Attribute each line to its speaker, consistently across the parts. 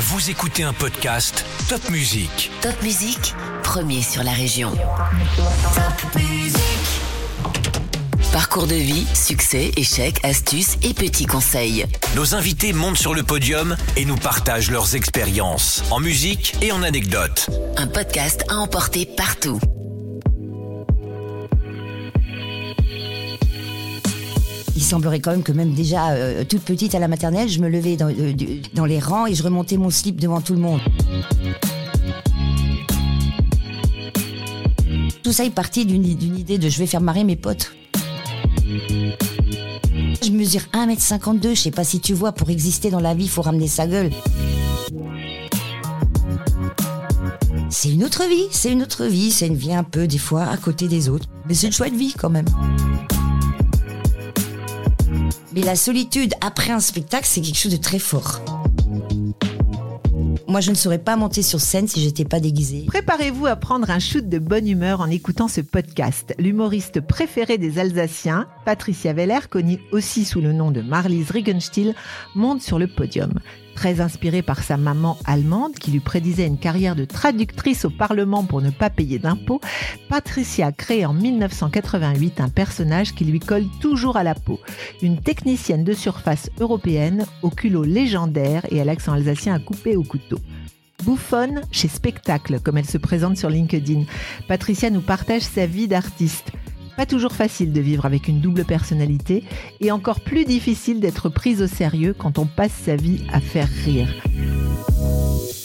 Speaker 1: Vous écoutez un podcast Top Music.
Speaker 2: Top Musique, premier sur la région. Parcours de vie, succès, échecs, astuces et petits conseils.
Speaker 1: Nos invités montent sur le podium et nous partagent leurs expériences en musique et en anecdotes.
Speaker 2: Un podcast à emporter partout.
Speaker 3: Il semblerait quand même que même déjà euh, toute petite à la maternelle, je me levais dans, euh, dans les rangs et je remontais mon slip devant tout le monde. Tout ça est parti d'une idée de je vais faire marrer mes potes. Je mesure 1m52, je sais pas si tu vois, pour exister dans la vie, faut ramener sa gueule. C'est une autre vie, c'est une autre vie, c'est une vie un peu des fois à côté des autres. Mais c'est une chouette vie quand même. Mais la solitude après un spectacle, c'est quelque chose de très fort. Moi, je ne saurais pas monter sur scène si j'étais pas déguisée.
Speaker 4: Préparez-vous à prendre un shoot de bonne humeur en écoutant ce podcast. L'humoriste préférée des Alsaciens, Patricia Veller, connue aussi sous le nom de Marlies Riegenstiel, monte sur le podium. Très inspirée par sa maman allemande qui lui prédisait une carrière de traductrice au Parlement pour ne pas payer d'impôts, Patricia crée en 1988 un personnage qui lui colle toujours à la peau. Une technicienne de surface européenne au culot légendaire et à l'accent alsacien à couper au couteau. Bouffonne chez Spectacle, comme elle se présente sur LinkedIn. Patricia nous partage sa vie d'artiste. Pas toujours facile de vivre avec une double personnalité et encore plus difficile d'être prise au sérieux quand on passe sa vie à faire rire.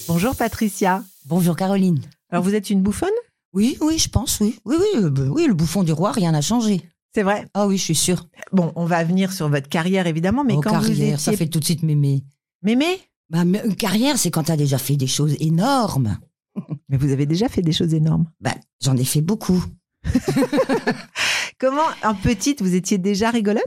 Speaker 4: Bonjour Patricia.
Speaker 3: Bonjour Caroline.
Speaker 4: Alors vous êtes une bouffonne?
Speaker 3: Oui, oui, je pense, oui. Oui, oui, euh, bah, oui, le bouffon du roi, rien n'a changé.
Speaker 4: C'est vrai.
Speaker 3: Ah oui, je suis sûre.
Speaker 4: Bon, on va venir sur votre carrière évidemment, mais
Speaker 3: Oh,
Speaker 4: quand vous
Speaker 3: carrière,
Speaker 4: étiez...
Speaker 3: ça fait tout de suite mémé.
Speaker 4: Mémé?
Speaker 3: Bah, une carrière, c'est quand t'as déjà fait des choses énormes.
Speaker 4: Mais vous avez déjà fait des choses énormes.
Speaker 3: Bah, j'en ai fait beaucoup.
Speaker 4: Comment, en petite, vous étiez déjà rigolote?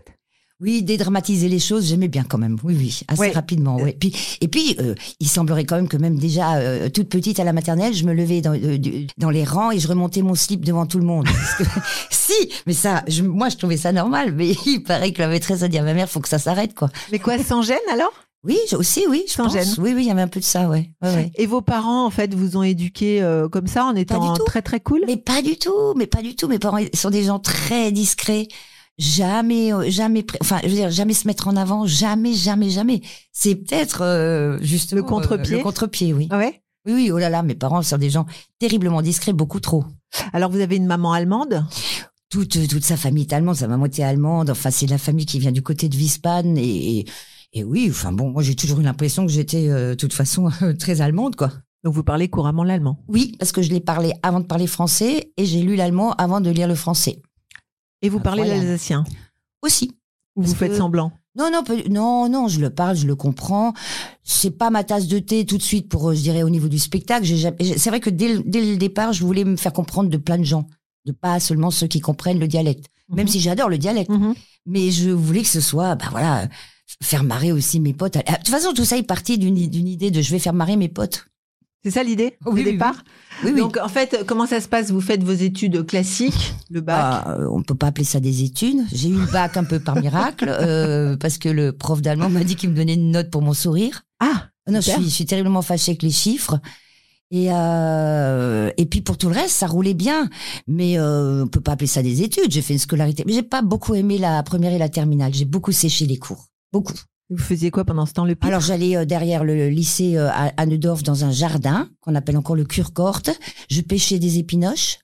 Speaker 3: Oui, dédramatiser les choses, j'aimais bien quand même. Oui, oui, assez
Speaker 4: Ouais.
Speaker 3: rapidement. Ouais. Puis, et puis, euh, il semblerait quand même que même déjà euh, toute petite à la maternelle, je me levais dans, euh, du- dans les rangs et je remontais mon slip devant tout le monde. Parce que- si, mais ça, je- moi, je trouvais ça normal. Mais il paraît que la maîtresse a dit à ma mère, faut que ça s'arrête, quoi.
Speaker 4: Mais quoi, sans gêne alors?
Speaker 3: Oui, aussi, oui, je pense.
Speaker 4: gêne.
Speaker 3: Oui, oui, il y avait un peu de ça, ouais. ouais, ouais.
Speaker 4: Et vos parents, en fait, vous ont éduqué euh, comme ça, en étant très très cool?
Speaker 3: Mais pas du tout, mais pas du tout. Mes parents sont des gens très discrets. Jamais, euh, jamais, enfin, je veux dire, jamais se mettre en avant, jamais, jamais, jamais. C'est peut-être euh, justement
Speaker 4: Le contre-pied
Speaker 3: euh, le contre-pied, oui.
Speaker 4: Ah ouais?
Speaker 3: Oui, oui. Oh là là, mes parents sont des gens terriblement discrets, beaucoup trop.
Speaker 4: Alors, vous avez une maman allemande?
Speaker 3: Toute, toute sa famille est allemande, sa maman était allemande. Enfin, c'est la famille qui vient du côté de Wiesbaden et, et, et oui. Enfin bon, moi j'ai toujours eu l'impression que j'étais, euh, de toute façon, très allemande, quoi.
Speaker 4: Donc, vous parlez couramment l'allemand?
Speaker 3: Oui, parce que je l'ai parlé avant de parler français et j'ai lu l'allemand avant de lire le français
Speaker 4: Et vous parlez l'alsacien?
Speaker 3: Aussi.
Speaker 4: Ou vous faites
Speaker 3: que-
Speaker 4: semblant?
Speaker 3: Non, non, non, non, je le parle, je le comprends. C'est pas ma tasse de thé tout de suite pour, euh, je dirais, au niveau du spectacle. C'est vrai que dès, le- dès le départ, je voulais me faire comprendre de plein de gens, de pas seulement ceux qui comprennent le dialecte. Même
Speaker 4: Mhm.
Speaker 3: si j'adore le dialecte,
Speaker 4: Mhm.
Speaker 3: mais je voulais que ce soit, bah voilà, faire marrer aussi mes potes. Ah, De toute façon, tout ça est parti d'une idée de je vais faire marrer mes potes.
Speaker 4: C'est ça l'idée
Speaker 3: Oui,
Speaker 4: au
Speaker 3: oui,
Speaker 4: départ?
Speaker 3: Oui, oui.
Speaker 4: Donc, en fait, comment ça se passe? Vous faites vos études classiques, le bac?
Speaker 3: Ah, euh, on peut pas appeler ça des études. J'ai eu le bac un peu par miracle euh, parce que le prof d'allemand m'a dit qu'il me donnait une note pour mon sourire.
Speaker 4: Ah,
Speaker 3: Non, je suis, je suis terriblement fâchée avec les chiffres. Et, euh, et puis pour tout le reste, ça roulait bien. Mais euh, on peut pas appeler ça des études. J'ai fait une scolarité. Mais j'ai pas beaucoup aimé la première et la terminale. J'ai beaucoup séché les cours. Beaucoup.
Speaker 4: vous faisiez quoi pendant ce temps Le pitre
Speaker 3: Alors j'allais euh, derrière le lycée euh, à Neudorf dans un jardin qu'on appelle encore le Kurkorte. Je pêchais des épinoches.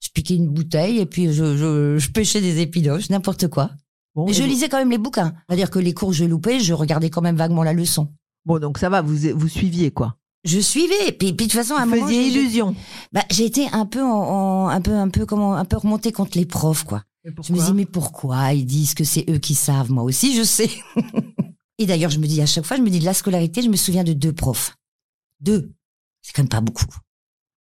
Speaker 3: Je piquais une bouteille et puis je, je, je pêchais des épinoches, n'importe quoi.
Speaker 4: bon,
Speaker 3: Mais je
Speaker 4: vous-
Speaker 3: lisais quand même les bouquins. C'est-à-dire que les cours je loupais, je regardais quand même vaguement la leçon.
Speaker 4: Bon, donc ça va, vous, vous suiviez quoi
Speaker 3: Je suivais. Puis, puis de toute façon, à un
Speaker 4: Vous
Speaker 3: moment,
Speaker 4: faisiez
Speaker 3: j'ai-
Speaker 4: illusion.
Speaker 3: bah, j'ai été un peu, en, en- un peu, un peu, comment, un peu remontée contre les profs, quoi. Je me dis mais pourquoi ils disent que c'est eux qui savent? Moi aussi, je sais. Et d'ailleurs, je me dis à chaque fois, je me dis de la scolarité, je me souviens de deux profs. Deux. C'est quand même pas beaucoup.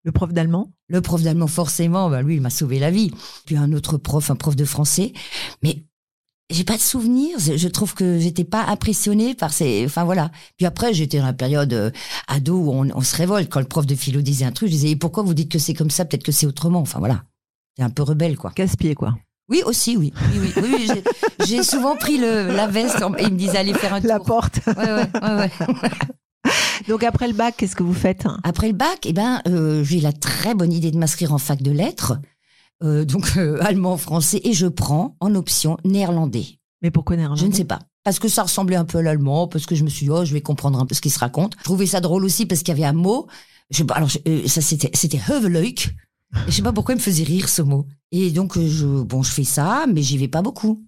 Speaker 4: Le prof d'allemand?
Speaker 3: Le prof d'allemand, forcément, bah, lui, il m'a sauvé la vie. Puis un autre prof, un prof de français. Mais j'ai pas de souvenirs. Je trouve que j'étais pas impressionnée par ces. Enfin voilà. Puis après, j'étais dans la période euh, ado où on, on se révolte. Quand le prof de philo disait un truc, je disais et pourquoi vous dites que c'est comme ça? Peut-être que c'est autrement. Enfin voilà. C'est un peu rebelle, quoi.
Speaker 4: Casse-pied, quoi.
Speaker 3: Oui, aussi, oui. Oui, oui, oui, oui, j'ai- j'ai souvent pris le, la veste et il me disait allez faire un tour.
Speaker 4: La porte.
Speaker 3: Ouais, ouais, ouais, ouais.
Speaker 4: Donc après le bac, qu'est-ce que vous faites?
Speaker 3: Après le bac, eh ben, euh, j'ai la très bonne idée de m'inscrire en fac de lettres, euh, donc euh, allemand, français, et je prends en option néerlandais.
Speaker 4: Mais pourquoi néerlandais?
Speaker 3: Je ne sais pas. Parce que ça ressemblait un peu à l'allemand, parce que je me suis dit, oh, je vais comprendre un peu ce qui se raconte. Je trouvais ça drôle aussi parce qu'il y avait un mot. Je, alors, je- euh, ça, c'était, c'était. Je sais pas pourquoi il me faisait rire ce mot. Et donc, euh, je, bon, je fais ça, mais j'y vais pas beaucoup.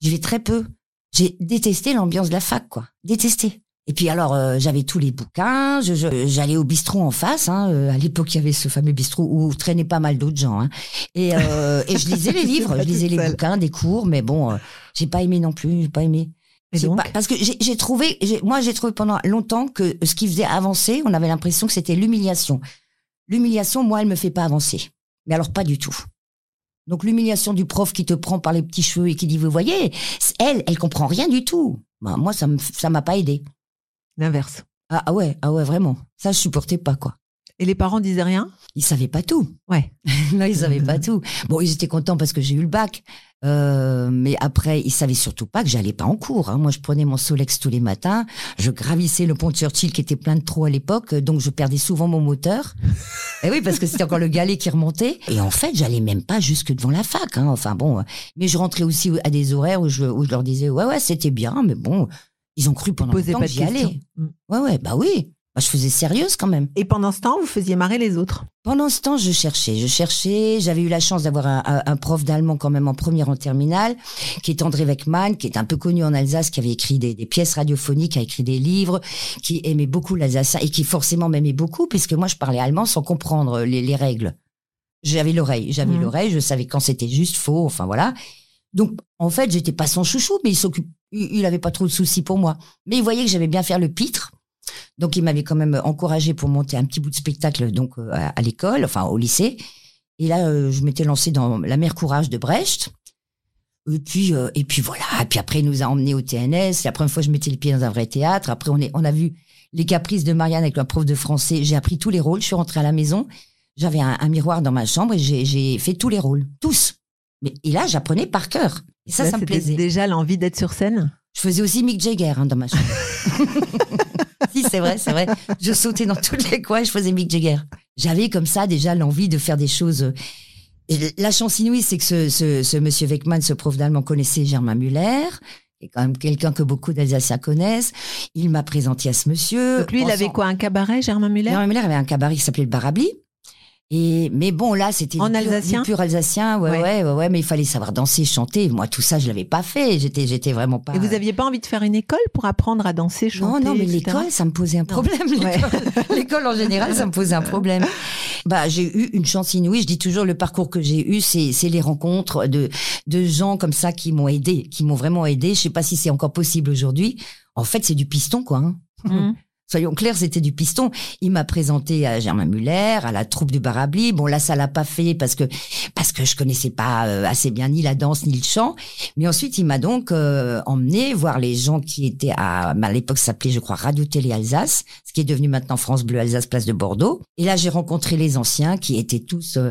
Speaker 3: J'y vais très peu. J'ai détesté l'ambiance de la fac, quoi. Détesté. Et puis alors, euh, j'avais tous les bouquins. J'allais au bistrot en face. Hein, euh, à l'époque, il y avait ce fameux bistrot où traînaient pas mal d'autres gens. Hein. Et, euh, et je lisais les livres, je lisais les
Speaker 4: seule.
Speaker 3: bouquins, des cours, mais bon, j'ai pas aimé non plus. J'ai pas aimé.
Speaker 4: Donc
Speaker 3: pas- parce que j'ai trouvé, moi j'ai trouvé pendant longtemps que ce qui faisait avancer, on avait l'impression que c'était l'humiliation. L'humiliation, moi, elle me fait pas avancer. Mais alors pas du tout. Donc l'humiliation du prof qui te prend par les petits cheveux et qui dit vous voyez, elle, elle comprend rien du tout. Bah, moi ça ça m'a pas aidé.
Speaker 4: L'inverse.
Speaker 3: Ah, ah ouais, ah ouais vraiment. Ça je supportais pas quoi.
Speaker 4: Et les parents disaient rien?
Speaker 3: Ils savaient pas tout.
Speaker 4: Ouais.
Speaker 3: non, ils savaient pas tout. Bon, ils étaient contents parce que j'ai eu le bac. Euh, mais après, ils savaient surtout pas que j'allais pas en cours. hein. Moi, je prenais mon Solex tous les matins. Je gravissais le pont de Churchill qui était plein de trous à l'époque, donc je perdais souvent mon moteur. Et oui, parce que c'était encore le galet qui remontait. Et en fait, j'allais même pas jusque devant la fac. Hein. Enfin bon, euh, mais je rentrais aussi à des horaires où je, où je leur disais ouais ouais c'était bien, mais bon, ils ont cru pendant longtemps que j'y allais.
Speaker 4: Mm.
Speaker 3: Ouais ouais, bah oui. Je faisais sérieuse quand même.
Speaker 4: Et pendant ce temps, vous faisiez marrer les autres.
Speaker 3: Pendant ce temps, je cherchais, je cherchais. J'avais eu la chance d'avoir un, un- un prof d'allemand quand même en première en terminale, qui est André Weckmann, qui est un peu connu en Alsace, qui avait écrit des, des pièces radiophoniques, a écrit des livres, qui aimait beaucoup l'alsacien et qui forcément m'aimait beaucoup, puisque moi je parlais allemand sans comprendre les, les règles. J'avais l'oreille, j'avais
Speaker 4: Mhm.
Speaker 3: l'oreille, je savais quand c'était juste, faux, enfin voilà. Donc en fait, j'étais pas son chouchou, mais il s'occupe, il, il avait pas trop de soucis pour moi. Mais il voyait que j'aimais bien faire le pitre. Donc il m'avait quand même encouragé pour monter un petit bout de spectacle donc euh, à, à l'école, enfin au lycée. Et là, euh, je m'étais lancée dans La Mère Courage de Brecht. Et puis, euh, et puis voilà. Et puis après, il nous a emmenés au TNS. C'est la première fois que je mettais les pieds dans un vrai théâtre. Après, on, est, on a vu les caprices de Marianne avec la prof de français. J'ai appris tous les rôles. Je suis rentrée à la maison. J'avais un, un miroir dans ma chambre et j'ai- fait tous les rôles. Tous. Mais, et là, j'apprenais par cœur. Et ça,
Speaker 4: Là,
Speaker 3: ça me plaisait.
Speaker 4: déjà l'envie d'être sur scène?
Speaker 3: Je faisais aussi Mick Jagger hein, dans ma chambre. si, c'est vrai, c'est vrai. Je sautais dans tous les coins, je faisais Mick Jagger. J'avais comme ça déjà l'envie de faire des choses. Et la chance inouïe, c'est que ce, ce, ce monsieur Weckmann, ce prof d'allemand, connaissait Germain Muller, est quand même quelqu'un que beaucoup d'Alsaciens connaissent. Il m'a présenté à ce monsieur.
Speaker 4: Donc lui, il avait quoi Un cabaret, Germain Muller?
Speaker 3: Germain Muller avait un cabaret qui s'appelait le Barabli. Et mais bon là c'était
Speaker 4: En
Speaker 3: du pur-
Speaker 4: alsacien
Speaker 3: du pur alsacien ouais,
Speaker 4: Ouais.
Speaker 3: ouais ouais mais il fallait savoir danser chanter moi tout ça je l'avais pas fait j'étais j'étais vraiment pas
Speaker 4: Et vous aviez pas envie de faire une école pour apprendre à danser,
Speaker 3: non,
Speaker 4: chanter
Speaker 3: non, mais
Speaker 4: etc.
Speaker 3: l'école, ça me posait un problème. L'école en général, ça me posait un problème. Bah, j'ai eu une chance inouïe. Je dis toujours, le parcours que j'ai eu, c'est, c'est les rencontres de, de gens comme ça qui m'ont aidé, qui m'ont vraiment aidé. Je sais pas si c'est encore possible aujourd'hui. En fait, c'est du piston, quoi. hein.
Speaker 4: Mhm.
Speaker 3: Soyons clairs, c'était du piston. Il m'a présenté à Germain Muller, à la troupe du Barabli. Bon, là, ça l'a pas fait parce que parce que je connaissais pas euh, assez bien ni la danse ni le chant. Mais ensuite, il m'a donc euh, emmené voir les gens qui étaient à, à l'époque, s'appelait, je crois, Radio Télé Alsace, ce qui est devenu maintenant France Bleu Alsace Place de Bordeaux. Et là, j'ai rencontré les anciens qui étaient tous euh,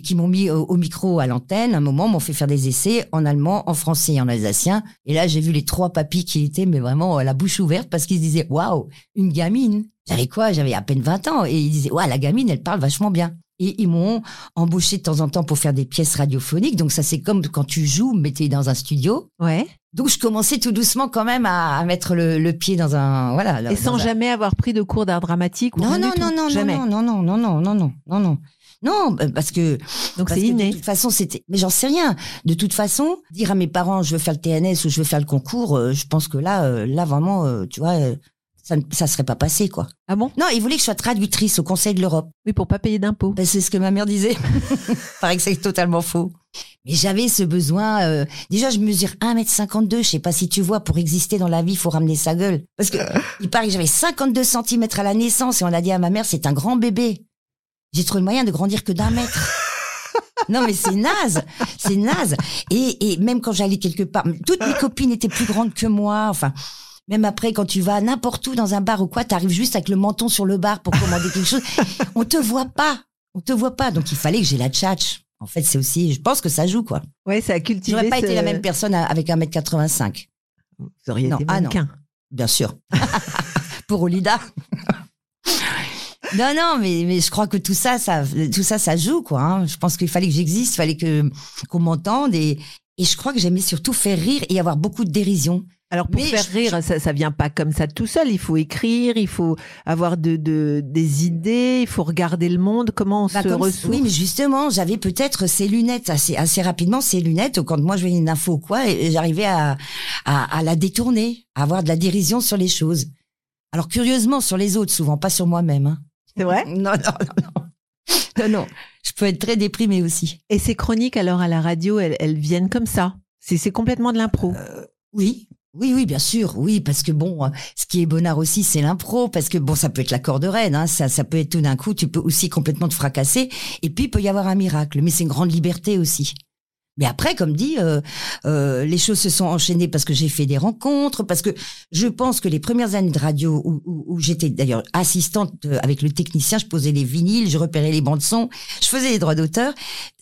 Speaker 3: qui m'ont mis au, au micro à l'antenne. Un moment, m'ont fait faire des essais en allemand, en français et en alsacien. Et là, j'ai vu les trois papis qui étaient, mais vraiment euh, la bouche ouverte parce qu'ils se disaient, waouh, une gamine. J'avais quoi? J'avais à peine 20 ans. Et ils disaient, ouais, la gamine, elle parle vachement bien. Et ils m'ont embauché de temps en temps pour faire des pièces radiophoniques. Donc ça, c'est comme quand tu joues, mais t'es dans un studio.
Speaker 4: Ouais.
Speaker 3: Donc je commençais tout doucement quand même à, à mettre le, le pied dans un voilà.
Speaker 4: Et sans
Speaker 3: un-
Speaker 4: jamais avoir pris de cours d'art dramatique ou
Speaker 3: Non non non non
Speaker 4: jamais?
Speaker 3: non non non non non non non non non non euh, parce que
Speaker 4: Donc c'est inné.
Speaker 3: De toute façon, c'était. Mais j'en sais rien. De toute façon, dire à mes parents, je veux faire le TNS ou je veux faire le concours, euh, je pense que là, euh, là vraiment, euh, tu vois, euh, ça ne ça serait pas passé, quoi.
Speaker 4: Ah bon?
Speaker 3: Non, ils voulaient que je sois traductrice au Conseil de l'Europe.
Speaker 4: Oui, pour pas payer d'impôts.
Speaker 3: Ben, c'est ce que ma mère disait. Paraît que c'est totalement faux. Mais j'avais ce besoin. euh, Déjà, je mesure 1m52. Je sais pas si tu vois, pour exister dans la vie, il faut ramener sa gueule. Parce que il paraît que j'avais 52 cm à la naissance et on a dit à ma mère, c'est un grand bébé. J'ai trouvé le moyen de grandir que d'un mètre. Non mais c'est naze, c'est naze. Et, et même quand j'allais quelque part, toutes mes copines étaient plus grandes que moi. Enfin, même après quand tu vas n'importe où dans un bar ou quoi, t'arrives juste avec le menton sur le bar pour commander quelque chose. On te voit pas, on te voit pas. Donc il fallait que j'ai la tchatch. En fait, c'est aussi, je pense que ça joue quoi.
Speaker 4: Ouais, ça a cultivé.
Speaker 3: J'aurais pas
Speaker 4: ce-
Speaker 3: été la même personne avec 1m85,
Speaker 4: Vous auriez
Speaker 3: Non,
Speaker 4: été
Speaker 3: ah non.
Speaker 4: mannequin.
Speaker 3: bien sûr. pour Olida. Non, non, mais, mais je crois que tout ça, ça, tout ça, ça joue, quoi. hein. Je pense qu'il fallait que j'existe, il fallait que qu'on m'entende et, et je crois que j'aimais surtout faire rire et avoir beaucoup de dérision.
Speaker 4: Alors pour
Speaker 3: Mais
Speaker 4: faire
Speaker 3: je-
Speaker 4: rire, ça, ça vient pas comme ça tout seul. Il faut écrire, il faut avoir de, de- des idées, il faut regarder le monde. Comment on
Speaker 3: Bah,
Speaker 4: se ressource
Speaker 3: oui, mais justement, j'avais peut-être ces lunettes assez, assez rapidement, ces lunettes, quand moi je voyais une info ou quoi, j'arrivais à, à, à la détourner, à avoir de la dérision sur les choses. Alors curieusement, sur les autres, souvent, pas sur moi-même. hein.
Speaker 4: C'est vrai?
Speaker 3: Non, non, non, non. Non, non. Je peux être très déprimée aussi.
Speaker 4: Et ces chroniques, alors à la radio, elles, elles viennent comme ça? C'est complètement de l'impro.
Speaker 3: Oui. Oui, oui, bien sûr, oui, parce que bon, euh, ce qui est bonnard aussi, c'est l'impro, parce que bon, ça peut être la corde reine, hein, ça, ça peut être tout d'un coup, tu peux aussi complètement te fracasser, et puis il peut y avoir un miracle, mais c'est une grande liberté aussi. Mais après, comme dit, euh, euh, les choses se sont enchaînées parce que j'ai fait des rencontres, parce que je pense que les premières années de radio où, j'étais d'ailleurs assistante euh, avec le technicien, je posais les vinyles, je repérais les bandes son, je faisais les droits d'auteur.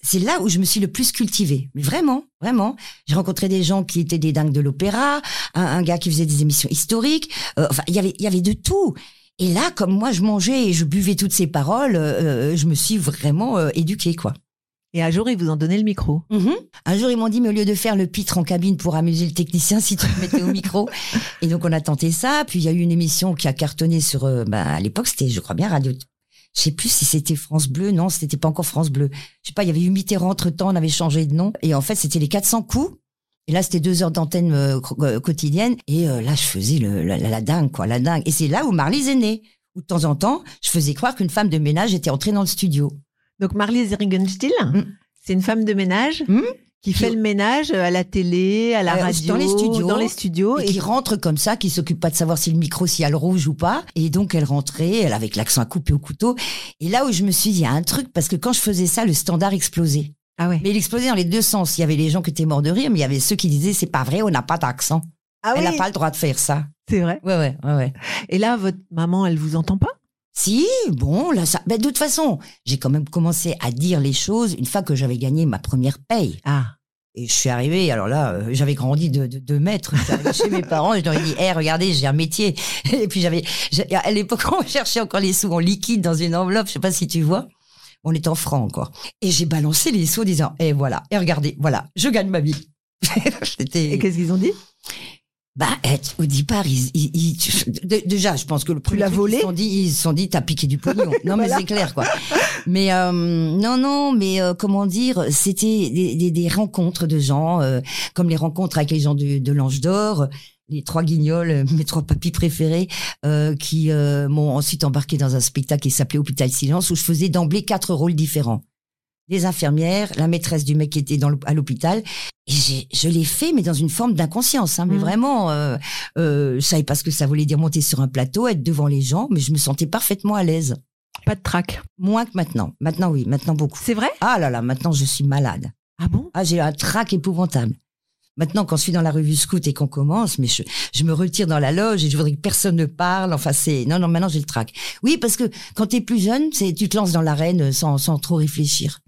Speaker 3: C'est là où je me suis le plus cultivée. Vraiment, vraiment. J'ai rencontré des gens qui étaient des dingues de l'opéra, un, gars qui faisait des émissions historiques. enfin, il y avait, y avait de tout. Et là, comme moi, je mangeais et je buvais toutes ces paroles, je me suis vraiment éduquée, quoi.
Speaker 4: Et un jour, ils vous ont donné le micro.
Speaker 3: Mhm. Un jour, ils m'ont dit, mais au lieu de faire le pitre en cabine pour amuser le technicien, si tu te mettais au micro. Et donc, on a tenté ça. Puis, il y a eu une émission qui a cartonné sur, euh, bah, à l'époque, c'était, je crois bien, Radio. Je sais plus si c'était France Bleu. Non, c'était pas encore France Bleu. Je sais pas, il y avait eu Mitterrand entre temps, on avait changé de nom. Et en fait, c'était les 400 coups. Et là, c'était deux heures d'antenne euh, euh, quotidienne. Et euh, là, je faisais le, la, la- la dingue, quoi, la dingue. Et c'est là où Marlise est née. Où de temps en temps, je faisais croire qu'une femme de ménage était entrée dans le studio.
Speaker 4: Donc Marlise Riggenstiel,
Speaker 3: Mm.
Speaker 4: c'est une femme de ménage
Speaker 3: Mm.
Speaker 4: qui fait
Speaker 3: Qui-
Speaker 4: le ménage à la télé, à la
Speaker 3: Euh,
Speaker 4: radio,
Speaker 3: dans les studios.
Speaker 4: dans les studios.
Speaker 3: et qui rentre comme ça, qui s'occupe pas de savoir si le micro s'il y a le rouge ou pas. Et donc elle rentrait, elle avec l'accent à couper au couteau. Et là où je me suis dit, il y a un truc parce que quand je faisais ça, le standard explosait.
Speaker 4: Ah ouais.
Speaker 3: Mais il explosait dans les deux sens. Il y avait les gens qui étaient morts de rire, mais il y avait ceux qui disaient c'est pas vrai, on n'a pas d'accent.
Speaker 4: Ah
Speaker 3: elle n'a
Speaker 4: oui,
Speaker 3: pas le droit de faire ça.
Speaker 4: c'est vrai.
Speaker 3: Ouais ouais ouais ouais.
Speaker 4: Et là, votre maman, elle vous entend pas?
Speaker 3: Si bon là ça. Ben, de toute façon, j'ai quand même commencé à dire les choses une fois que j'avais gagné ma première paye.
Speaker 4: Ah.
Speaker 3: Et je suis arrivée, alors là, euh, j'avais grandi de, de deux mètres. Chez mes parents et je leur ai dit, hé, regardez, j'ai un métier. Et puis j'avais, à l'époque, on cherchait encore les sous en liquide dans une enveloppe, je sais pas si tu vois. On est en francs encore. Et j'ai balancé les sous en disant, et voilà, et regardez, voilà, je gagne ma vie.
Speaker 4: Et qu'est-ce qu'ils ont dit?
Speaker 3: Bah, au départ, ils, ils- ils- déjà, je pense que le premier truc,
Speaker 4: volé
Speaker 3: Ils se sont dit, ils se sont dit, t'as piqué du pognon. Non, mais c'est clair, quoi. Mais euh, non, non, mais euh, comment dire, c'était des, des, des rencontres de gens, euh, comme les rencontres avec les gens de, de l'Ange d'Or, les trois guignols, euh, mes trois papis préférés, euh, qui euh, m'ont ensuite embarqué dans un spectacle qui s'appelait Hôpital Silence, où je faisais d'emblée quatre rôles différents. Les infirmières, la maîtresse du mec qui était dans le- à l'hôpital. Et je l'ai fait, mais dans une forme d'inconscience. Hein, mais
Speaker 4: Mhm.
Speaker 3: vraiment, euh, euh, je savais pas ce que ça voulait dire monter sur un plateau, être devant les gens, mais je me sentais parfaitement à l'aise.
Speaker 4: Pas de trac.
Speaker 3: Moins que maintenant. Maintenant, oui, maintenant beaucoup.
Speaker 4: C'est vrai?
Speaker 3: Ah là là, maintenant je suis malade.
Speaker 4: Ah bon?
Speaker 3: Ah, j'ai un trac épouvantable. Maintenant, quand je suis dans la revue Scout et qu'on commence, mais je, je me retire dans la loge et je voudrais que personne ne parle. Enfin, c'est non, non. Maintenant, j'ai le trac. Oui, parce que quand t'es plus jeune, c'est tu te lances dans l'arène sans, sans trop réfléchir.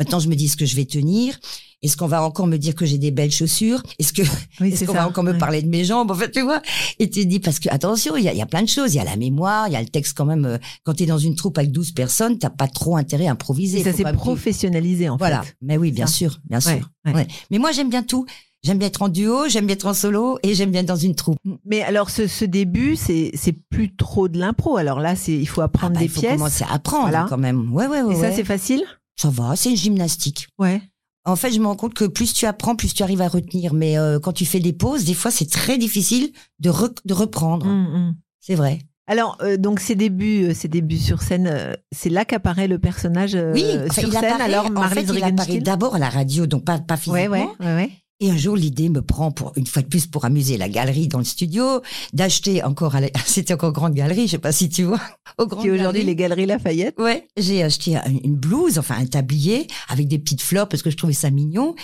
Speaker 3: Maintenant, je me dis ce que je vais tenir? Est-ce qu'on va encore me dire que j'ai des belles chaussures? Est-ce que
Speaker 4: Oui,
Speaker 3: est-ce qu'on va encore me parler de mes jambes? En fait, tu vois. Et tu dis parce que attention, il y a, y a plein de choses. Il y a la mémoire, il y a le texte quand même. euh, Quand t'es dans une troupe avec 12 personnes, t'as pas trop intérêt à improviser.
Speaker 4: Et ça s'est
Speaker 3: tu-
Speaker 4: professionnalisé en
Speaker 3: voilà.
Speaker 4: fait.
Speaker 3: Mais oui, bien
Speaker 4: Ça.
Speaker 3: sûr, bien
Speaker 4: Ouais,
Speaker 3: sûr.
Speaker 4: ouais.
Speaker 3: Ouais. Mais moi, j'aime bien tout. J'aime bien être en duo, j'aime bien être en solo et j'aime bien être dans une troupe.
Speaker 4: Mais alors ce, ce début, c'est c'est plus trop de l'impro. Alors là, c'est il faut apprendre
Speaker 3: Ah bah,
Speaker 4: des
Speaker 3: il faut
Speaker 4: pièces.
Speaker 3: commencer à apprendre
Speaker 4: Voilà.
Speaker 3: quand même. Ouais, ouais, ouais.
Speaker 4: Et ça, c'est facile?
Speaker 3: Ça va, c'est une gymnastique.
Speaker 4: Ouais.
Speaker 3: En fait, je me rends compte que plus tu apprends, plus tu arrives à retenir. Mais euh, quand tu fais des pauses, des fois, c'est très difficile de, re- de reprendre.
Speaker 4: Hum, hum.
Speaker 3: C'est vrai.
Speaker 4: Alors, euh, donc ces débuts, euh, ces débuts sur scène, c'est là qu'apparaît le personnage
Speaker 3: Oui,
Speaker 4: sur
Speaker 3: il
Speaker 4: scène.
Speaker 3: apparaît,
Speaker 4: alors,
Speaker 3: en fait, il apparaît d'abord à la radio, donc pas, pas physiquement.
Speaker 4: Ouais, ouais, ouais.
Speaker 3: Et un jour, l'idée me prend pour une fois de plus pour amuser la galerie dans le studio, d'acheter encore, à la- c'était encore grande galerie, je sais pas si tu vois, au grand
Speaker 4: Qui aujourd'hui les Galeries Lafayette.
Speaker 3: Ouais, j'ai acheté un- une blouse, enfin un tablier avec des petites fleurs parce que je trouvais ça mignon.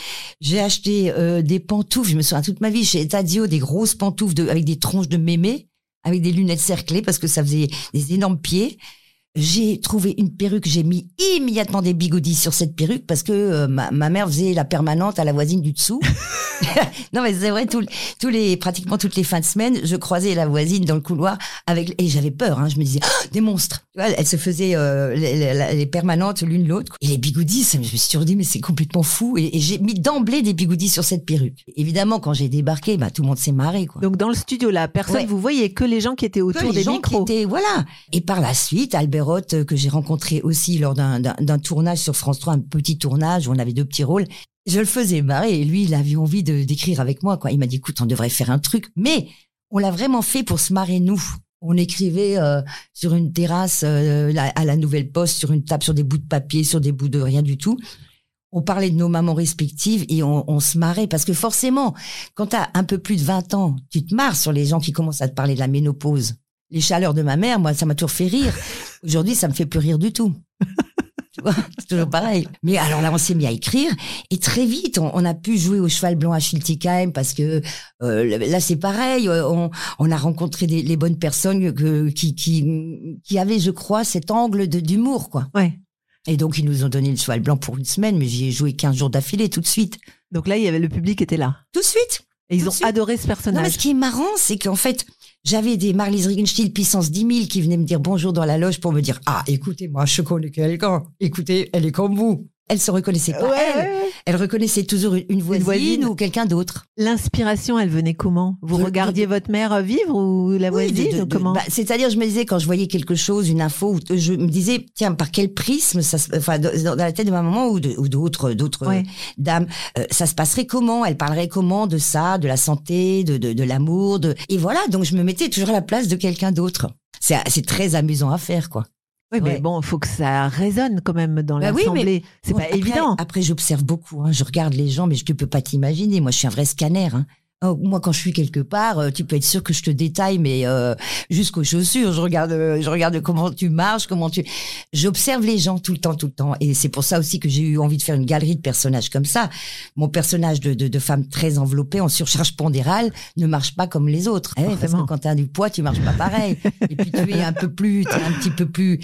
Speaker 3: J'ai acheté euh, des pantoufles, je me souviens toute ma vie chez Etadio, des grosses pantoufles de, avec des tronches de mémé, avec des lunettes cerclées parce que ça faisait des énormes pieds. J'ai trouvé une perruque, j'ai mis immédiatement des bigoudis sur cette perruque parce que euh, ma, ma, mère faisait la permanente à la voisine du dessous. non mais c'est vrai, tous, tous les pratiquement toutes les fins de semaine, je croisais la voisine dans le couloir avec et j'avais peur. Hein, je me disais oh, des monstres. Elle se faisait euh, les, les, permanentes l'une l'autre et les bigoudis. Ça, je me suis toujours dit mais c'est complètement fou et, et j'ai mis d'emblée des bigoudis sur cette perruque. Évidemment quand j'ai débarqué, bah tout le monde s'est marré quoi.
Speaker 4: Donc dans le studio là, personne
Speaker 3: Ouais.
Speaker 4: vous voyez que les gens qui étaient autour
Speaker 3: que les
Speaker 4: des
Speaker 3: gens
Speaker 4: micros.
Speaker 3: qui étaient voilà. Et par la suite, Albert Euh, que j'ai rencontré aussi lors d'un- tournage sur France 3, un petit tournage où on avait deux petits rôles. Je le faisais marrer et lui, il avait envie de d'écrire avec moi. Quoi. Il m'a dit, écoute, on devrait faire un truc. Mais on l'a vraiment fait pour se marrer nous. On écrivait euh, sur une terrasse euh, à la Nouvelle Poste, sur une table, sur des bouts de papier, sur des bouts de rien du tout. On parlait de nos mamans respectives et on, on se marrait parce que forcément, quand tu as un peu plus de 20 ans, tu te marres sur les gens qui commencent à te parler de la ménopause. Les chaleurs de ma mère, moi, ça m'a toujours fait rire. Aujourd'hui, ça me fait plus rire du tout. Tu vois, c'est toujours pareil. Mais alors là, on s'est mis à écrire et très vite, on, on a pu jouer au cheval blanc à Schiltigheim parce que euh, là, c'est pareil. euh, On, on a rencontré des, les bonnes personnes que, qui, qui, qui avaient, je crois, cet angle de- d'humour, quoi.
Speaker 4: Ouais.
Speaker 3: Et donc, ils nous ont donné le cheval blanc pour une semaine, mais j'y ai joué 15 jours d'affilée tout de suite.
Speaker 4: Donc là, il y avait le public était là.
Speaker 3: Tout de suite
Speaker 4: Et ils
Speaker 3: Tout
Speaker 4: ont adoré ce
Speaker 3: Non, mais
Speaker 4: personnage.
Speaker 3: ce qui est marrant, c'est qu'en fait, j'avais des Marlies Regenstiel puissance 10 000 qui venaient me dire bonjour dans la loge pour me dire Ah, écoutez, moi, je connais quelqu'un. Écoutez, elle est comme vous. Elle se reconnaissait pas,
Speaker 4: Ouais,
Speaker 3: elle.
Speaker 4: ouais.
Speaker 3: Elle reconnaissait toujours une, une voisine,
Speaker 4: voisine.
Speaker 3: ou quelqu'un d'autre.
Speaker 4: L'inspiration, elle venait comment? Vous
Speaker 3: De-
Speaker 4: regardiez votre mère vivre ou la
Speaker 3: Oui,
Speaker 4: voisine
Speaker 3: de- de-
Speaker 4: ou
Speaker 3: de-
Speaker 4: comment?
Speaker 3: bah, C'est-à-dire, je me disais, quand je voyais quelque chose, une info, je me disais, tiens, par quel prisme, ça se- enfin, dans la tête de ma maman ou d'autres d'autres
Speaker 4: Ouais.
Speaker 3: dames, euh, ça se passerait comment? Elle parlerait comment de ça, de la santé, de, de, l'amour, de... et voilà. Donc, je me mettais toujours à la place de quelqu'un d'autre. C'est très amusant à faire, quoi.
Speaker 4: Oui, mais
Speaker 3: Ouais.
Speaker 4: bon, il faut que ça résonne quand même dans
Speaker 3: Bah oui,
Speaker 4: l'assemblée. C'est
Speaker 3: Bon,
Speaker 4: pas
Speaker 3: après-
Speaker 4: évident.
Speaker 3: Après, j'observe beaucoup. Hein. Je regarde les gens, mais je ne peux pas t'imaginer. Moi, je suis un vrai scanner. Hein. Oh, moi, quand je suis quelque part, euh, tu peux être sûr que je te détaille, mais euh, jusqu'aux chaussures. Je regarde, euh, je regarde comment tu marches, comment tu. J'observe les gens tout le temps, tout le temps, et c'est pour ça aussi que j'ai eu envie de faire une galerie de personnages comme ça. Mon personnage de, de, de femme très enveloppée, en surcharge pondérale, ne marche pas comme les autres. Eh parce que quand tu as du poids, tu marches pas pareil. et puis tu es un peu plus, tu es un petit peu plus,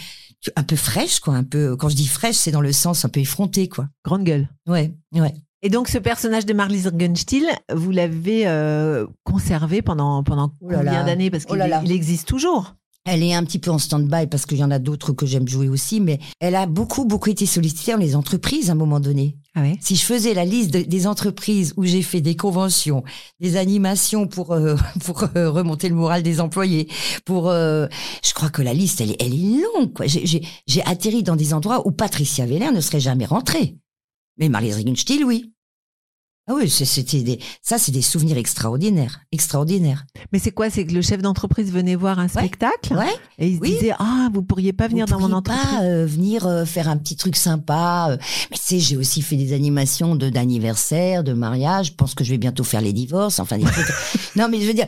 Speaker 3: un peu fraîche, quoi. Un peu. Quand je dis fraîche, c'est dans le sens un peu effronté, quoi.
Speaker 4: Grande gueule.
Speaker 3: Ouais, ouais.
Speaker 4: Et donc, ce personnage de Marlies Rugenstiel, vous l'avez euh, conservé pendant, pendant
Speaker 3: Oh
Speaker 4: combien d'années? Parce
Speaker 3: Oh
Speaker 4: qu'il existe toujours.
Speaker 3: Elle est un petit peu en stand-by parce qu'il y en a d'autres que j'aime jouer aussi, mais elle a beaucoup, beaucoup été sollicitée dans les entreprises à un moment donné.
Speaker 4: Ah ouais?
Speaker 3: Si je faisais la liste de- des entreprises où j'ai fait des conventions, des animations pour euh, pour euh, remonter le moral des employés, pour, euh, je crois que la liste elle est, elle est longue. Quoi. J'ai atterri dans des endroits où Patricia Veller ne serait jamais rentrée, mais Marlise Regenstiel, oui. Ah oui, c'était des, ça c'est des souvenirs extraordinaires, extraordinaires.
Speaker 4: Mais c'est quoi C'est que le chef d'entreprise venait voir un spectacle
Speaker 3: Ouais.
Speaker 4: et il se
Speaker 3: Oui.
Speaker 4: disait Ah, vous pourriez pas venir
Speaker 3: Vous
Speaker 4: dans mon entreprise
Speaker 3: pas euh, venir euh, faire un petit truc sympa. euh. Mais tu sais, j'ai aussi fait des animations de d'anniversaire, de mariage. Je pense que je vais bientôt faire les divorces. Enfin, des trucs. non, mais je veux dire,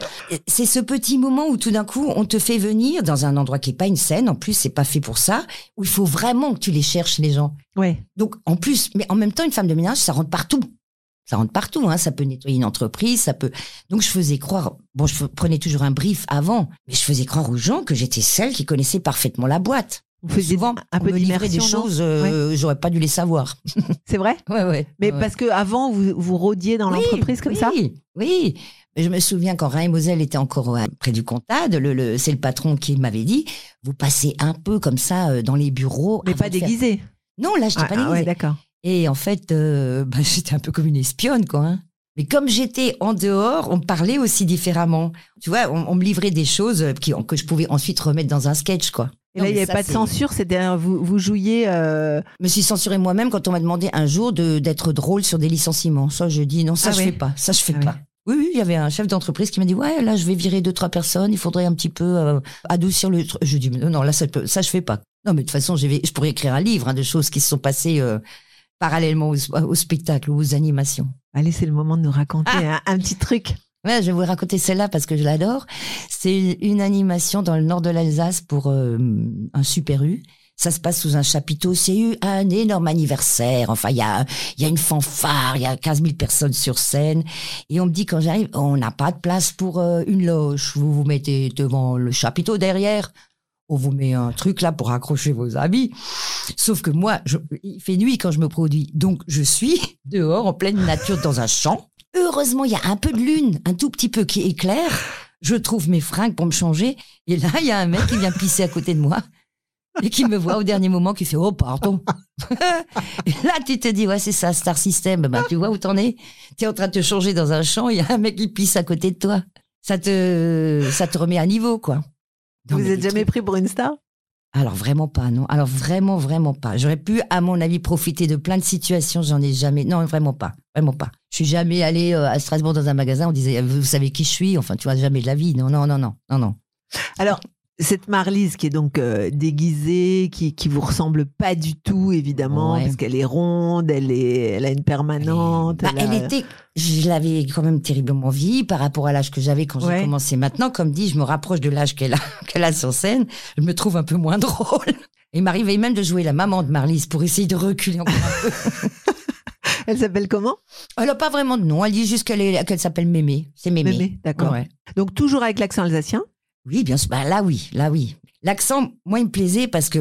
Speaker 3: c'est ce petit moment où tout d'un coup, on te fait venir dans un endroit qui est pas une scène. En plus, c'est pas fait pour ça. Où il faut vraiment que tu les cherches les gens.
Speaker 4: Ouais.
Speaker 3: Donc, en plus, mais en même temps, une femme de ménage, ça rentre partout. Ça rentre partout, hein. Ça peut nettoyer une entreprise, ça peut. Donc, je faisais croire. Bon, je prenais toujours un brief avant, mais je faisais croire aux gens que j'étais celle qui connaissait parfaitement la boîte.
Speaker 4: Vous faisiez
Speaker 3: Souvent,
Speaker 4: un peu
Speaker 3: me des choses, euh, j'aurais pas dû les savoir.
Speaker 4: C'est vrai?
Speaker 3: Ouais, ouais.
Speaker 4: Mais
Speaker 3: ouais.
Speaker 4: parce que avant vous, vous rôdiez dans
Speaker 3: Oui,
Speaker 4: l'entreprise comme
Speaker 3: oui,
Speaker 4: ça?
Speaker 3: Oui. Mais Je me souviens quand Rain Moselle était encore euh, près du comptable, le, le- c'est le patron qui m'avait dit, vous passez un peu comme ça euh, dans les bureaux.
Speaker 4: Mais pas
Speaker 3: faire-
Speaker 4: déguisé.
Speaker 3: Non, là, je
Speaker 4: Ah,
Speaker 3: pas
Speaker 4: ah
Speaker 3: déguisée.
Speaker 4: ouais, d'accord.
Speaker 3: Et en fait, euh, bah, j'étais un peu comme une espionne, quoi. hein. Mais comme j'étais en dehors, on me parlait aussi différemment. Tu vois, on, on me livrait des choses qui, que je pouvais ensuite remettre dans un sketch, quoi.
Speaker 4: Et là, il n'y avait
Speaker 3: ça,
Speaker 4: pas de censure, c'est-à-dire vous, vous jouiez. euh,
Speaker 3: Je me suis censurée moi-même quand on m'a demandé un jour d'être drôle sur des licenciements. Ça, je dis non, ça
Speaker 4: Ah
Speaker 3: je
Speaker 4: ouais.
Speaker 3: fais pas. Ça je fais
Speaker 4: Ah
Speaker 3: pas.
Speaker 4: ouais.
Speaker 3: Oui, oui, il y avait un chef d'entreprise qui m'a dit ouais, là je vais virer deux trois personnes. Il faudrait un petit peu euh, adoucir le. truc. Je dis non, non, là ça, ça je fais pas. Non, mais de toute façon, je pourrais écrire un livre hein, de choses qui se sont passées euh, parallèlement au, au spectacle ou aux animations.
Speaker 4: Allez, c'est le moment de nous raconter
Speaker 3: Ah.
Speaker 4: un, un petit truc.
Speaker 3: Ouais, je vais vous raconter celle-là parce que je l'adore. C'est une animation dans le nord de l'Alsace pour euh, un super U. Ça se passe sous un chapiteau. C'est eu un énorme anniversaire. Enfin, il y a, il y a une fanfare, il y a 15 000 personnes sur scène. Et on me dit quand j'arrive, on n'a pas de place pour euh, une loge. Vous vous mettez devant le chapiteau derrière. On vous met un truc là pour accrocher vos habits. Sauf que moi, je, il fait nuit quand je me produis. Donc, je suis dehors en pleine nature dans un champ. Heureusement, il y a un peu de lune, un tout petit peu qui éclaire. Je trouve mes fringues pour me changer. Et là, il y a un mec qui vient pisser à côté de moi et qui me voit au dernier moment, qui fait oh pardon. et là tu te dis ouais c'est ça Star System, ben tu vois où t'en es. T'es en train de te changer dans un champ, il y a un mec qui pisse à côté de toi. Ça te ça te remet à niveau quoi. Non,
Speaker 4: Vous êtes jamais
Speaker 3: trucs-
Speaker 4: pris pour une star?
Speaker 3: Alors vraiment pas non. Alors vraiment vraiment pas. J'aurais pu à mon avis profiter de plein de situations, j'en ai jamais. Non vraiment pas, vraiment pas. Je suis jamais allée euh, à Strasbourg dans un magasin, on disait vous savez qui je suis, enfin tu vois jamais de la vie. Non non non non non non.
Speaker 4: Alors, cette Marlise qui est donc euh, déguisée, qui, qui vous ressemble pas du tout, évidemment,
Speaker 3: Ouais.
Speaker 4: parce qu'elle est ronde, elle, est, elle a une permanente.
Speaker 3: Bah,
Speaker 4: elle
Speaker 3: était, je l'avais quand même terriblement vieillie par rapport à l'âge que j'avais quand
Speaker 4: Ouais.
Speaker 3: j'ai commencé. Maintenant, comme dit, je me rapproche de l'âge qu'elle a, qu'elle a sur scène. Je me trouve un peu moins drôle. Il m'arrivait même de jouer la maman de Marlise pour essayer de reculer encore un peu.
Speaker 4: Elle s'appelle comment?
Speaker 3: Elle a pas vraiment de nom. Elle dit juste qu'elle est, qu'elle s'appelle Mémé. C'est Mémé.
Speaker 4: Mémé, d'accord.
Speaker 3: Ouais.
Speaker 4: Donc, toujours avec l'accent alsacien
Speaker 3: Oui, bien sûr. Bah, là, oui, là, oui. L'accent, moi, il me plaisait parce que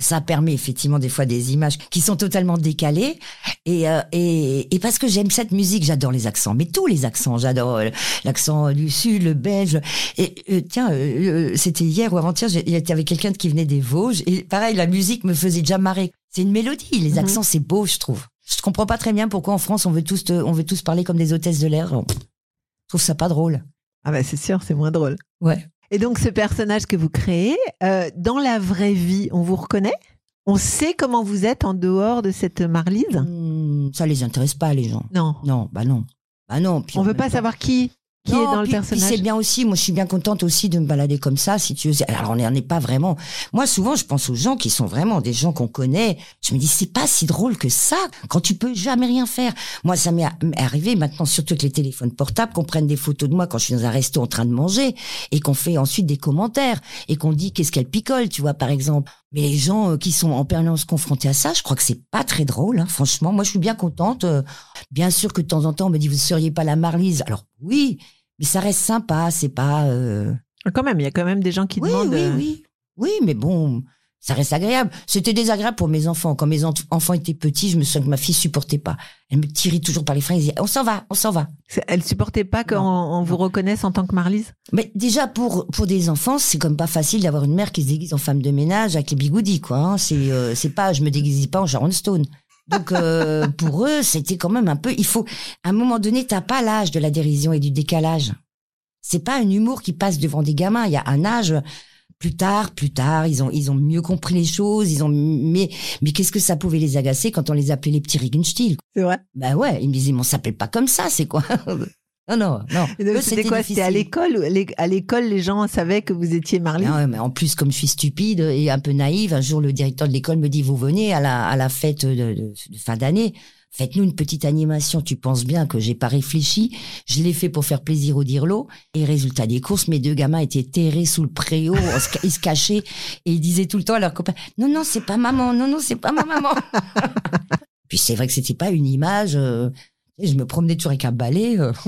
Speaker 3: ça permet effectivement des fois des images qui sont totalement décalées et euh, et, et parce que j'aime cette musique, j'adore les accents, mais tous les accents, j'adore euh, l'accent du sud, le belge. Et euh, tiens, euh, c'était hier ou avant-hier, était avec quelqu'un qui venait des Vosges et pareil, la musique me faisait déjà marrer. C'est une mélodie, les
Speaker 4: Mhm.
Speaker 3: accents, c'est beau, je trouve. Je comprends pas très bien pourquoi en France on veut tous te- on veut tous parler comme des hôtesses de l'air. Je trouve ça pas drôle.
Speaker 4: Ah bah c'est sûr, c'est moins drôle.
Speaker 3: Ouais.
Speaker 4: Et donc, ce personnage que vous créez, euh, dans la vraie vie, on vous reconnaît? On sait comment vous êtes en dehors de cette Marlise?
Speaker 3: Hmm, ça les intéresse pas les gens.
Speaker 4: Non.
Speaker 3: Non, bah non. Bah non. Puis
Speaker 4: On
Speaker 3: en
Speaker 4: veut pas savoir qui, qui
Speaker 3: Non,
Speaker 4: est dans
Speaker 3: puis-
Speaker 4: le
Speaker 3: puis
Speaker 4: personnage.
Speaker 3: c'est bien aussi. Moi, je suis bien contente aussi de me balader comme ça, si tu veux. Alors, on n'en est pas vraiment. Moi, souvent, je pense aux gens qui sont vraiment des gens qu'on connaît. Je me dis, c'est pas si drôle que ça, quand tu peux jamais rien faire. Moi, ça m'est m'est arrivé maintenant, surtout avec les téléphones portables, qu'on prenne des photos de moi quand je suis dans un resto en train de manger et qu'on fait ensuite des commentaires et qu'on dit qu'est-ce qu'elle picole, tu vois, par exemple. Mais les gens euh, qui sont en permanence confrontés à ça, je crois que c'est pas très drôle, hein, franchement. Moi, je suis bien contente. Euh, Bien sûr que de temps en temps, on me dit, vous seriez pas la Marlise. Alors, oui, mais ça reste sympa, c'est pas. euh,
Speaker 4: Quand même, il y a quand même des gens qui
Speaker 3: Oui,
Speaker 4: demandent.
Speaker 3: oui,
Speaker 4: euh,
Speaker 3: oui. Oui, mais bon, ça reste agréable. C'était désagréable pour mes enfants. Quand mes en- enfants étaient petits, je me souviens que ma fille supportait pas. Elle me tirait toujours par les freins. Elle disait, on s'en va, on s'en va.
Speaker 4: Elle supportait pas qu'on on vous reconnaisse en tant que Marlise?
Speaker 3: Mais déjà, pour, pour des enfants, c'est comme pas facile d'avoir une mère qui se déguise en femme de ménage avec les bigoudis, quoi. hein. C'est, euh, c'est pas, je me déguise pas en Sharon Stone. Donc, euh, pour eux, c'était quand même un peu, il faut, à un moment donné, t'as pas l'âge de la dérision et du décalage. C'est pas un humour qui passe devant des gamins. Il y a un âge, plus tard, plus tard, ils ont, ils ont mieux compris les choses, ils ont, mais, mais qu'est-ce que ça pouvait les agacer quand on les appelait les petits Regenstiel?
Speaker 4: C'est vrai.
Speaker 3: Bah ouais, ils me disaient, mais on s'appelle pas comme ça, c'est quoi? Non, non, non.
Speaker 4: C'était quoi? C'était à l'école À l'école, les gens savaient que vous étiez Marlise
Speaker 3: Ah ouais, mais en plus, comme je suis stupide et un peu naïve, un jour, le directeur de l'école me dit, vous venez à la, à la fête de, de- de fin d'année, faites-nous une petite animation. Tu penses bien que j'ai pas réfléchi. Je l'ai fait pour faire plaisir au dirlo. Et résultat des courses, mes deux gamins étaient terrés sous le préau, se ils se cachaient et ils disaient tout le temps à leurs copains, non, non, c'est pas maman, non, non, c'est pas ma maman. Puis c'est vrai que c'était pas une image, euh, je me promenais toujours avec un balai. euh.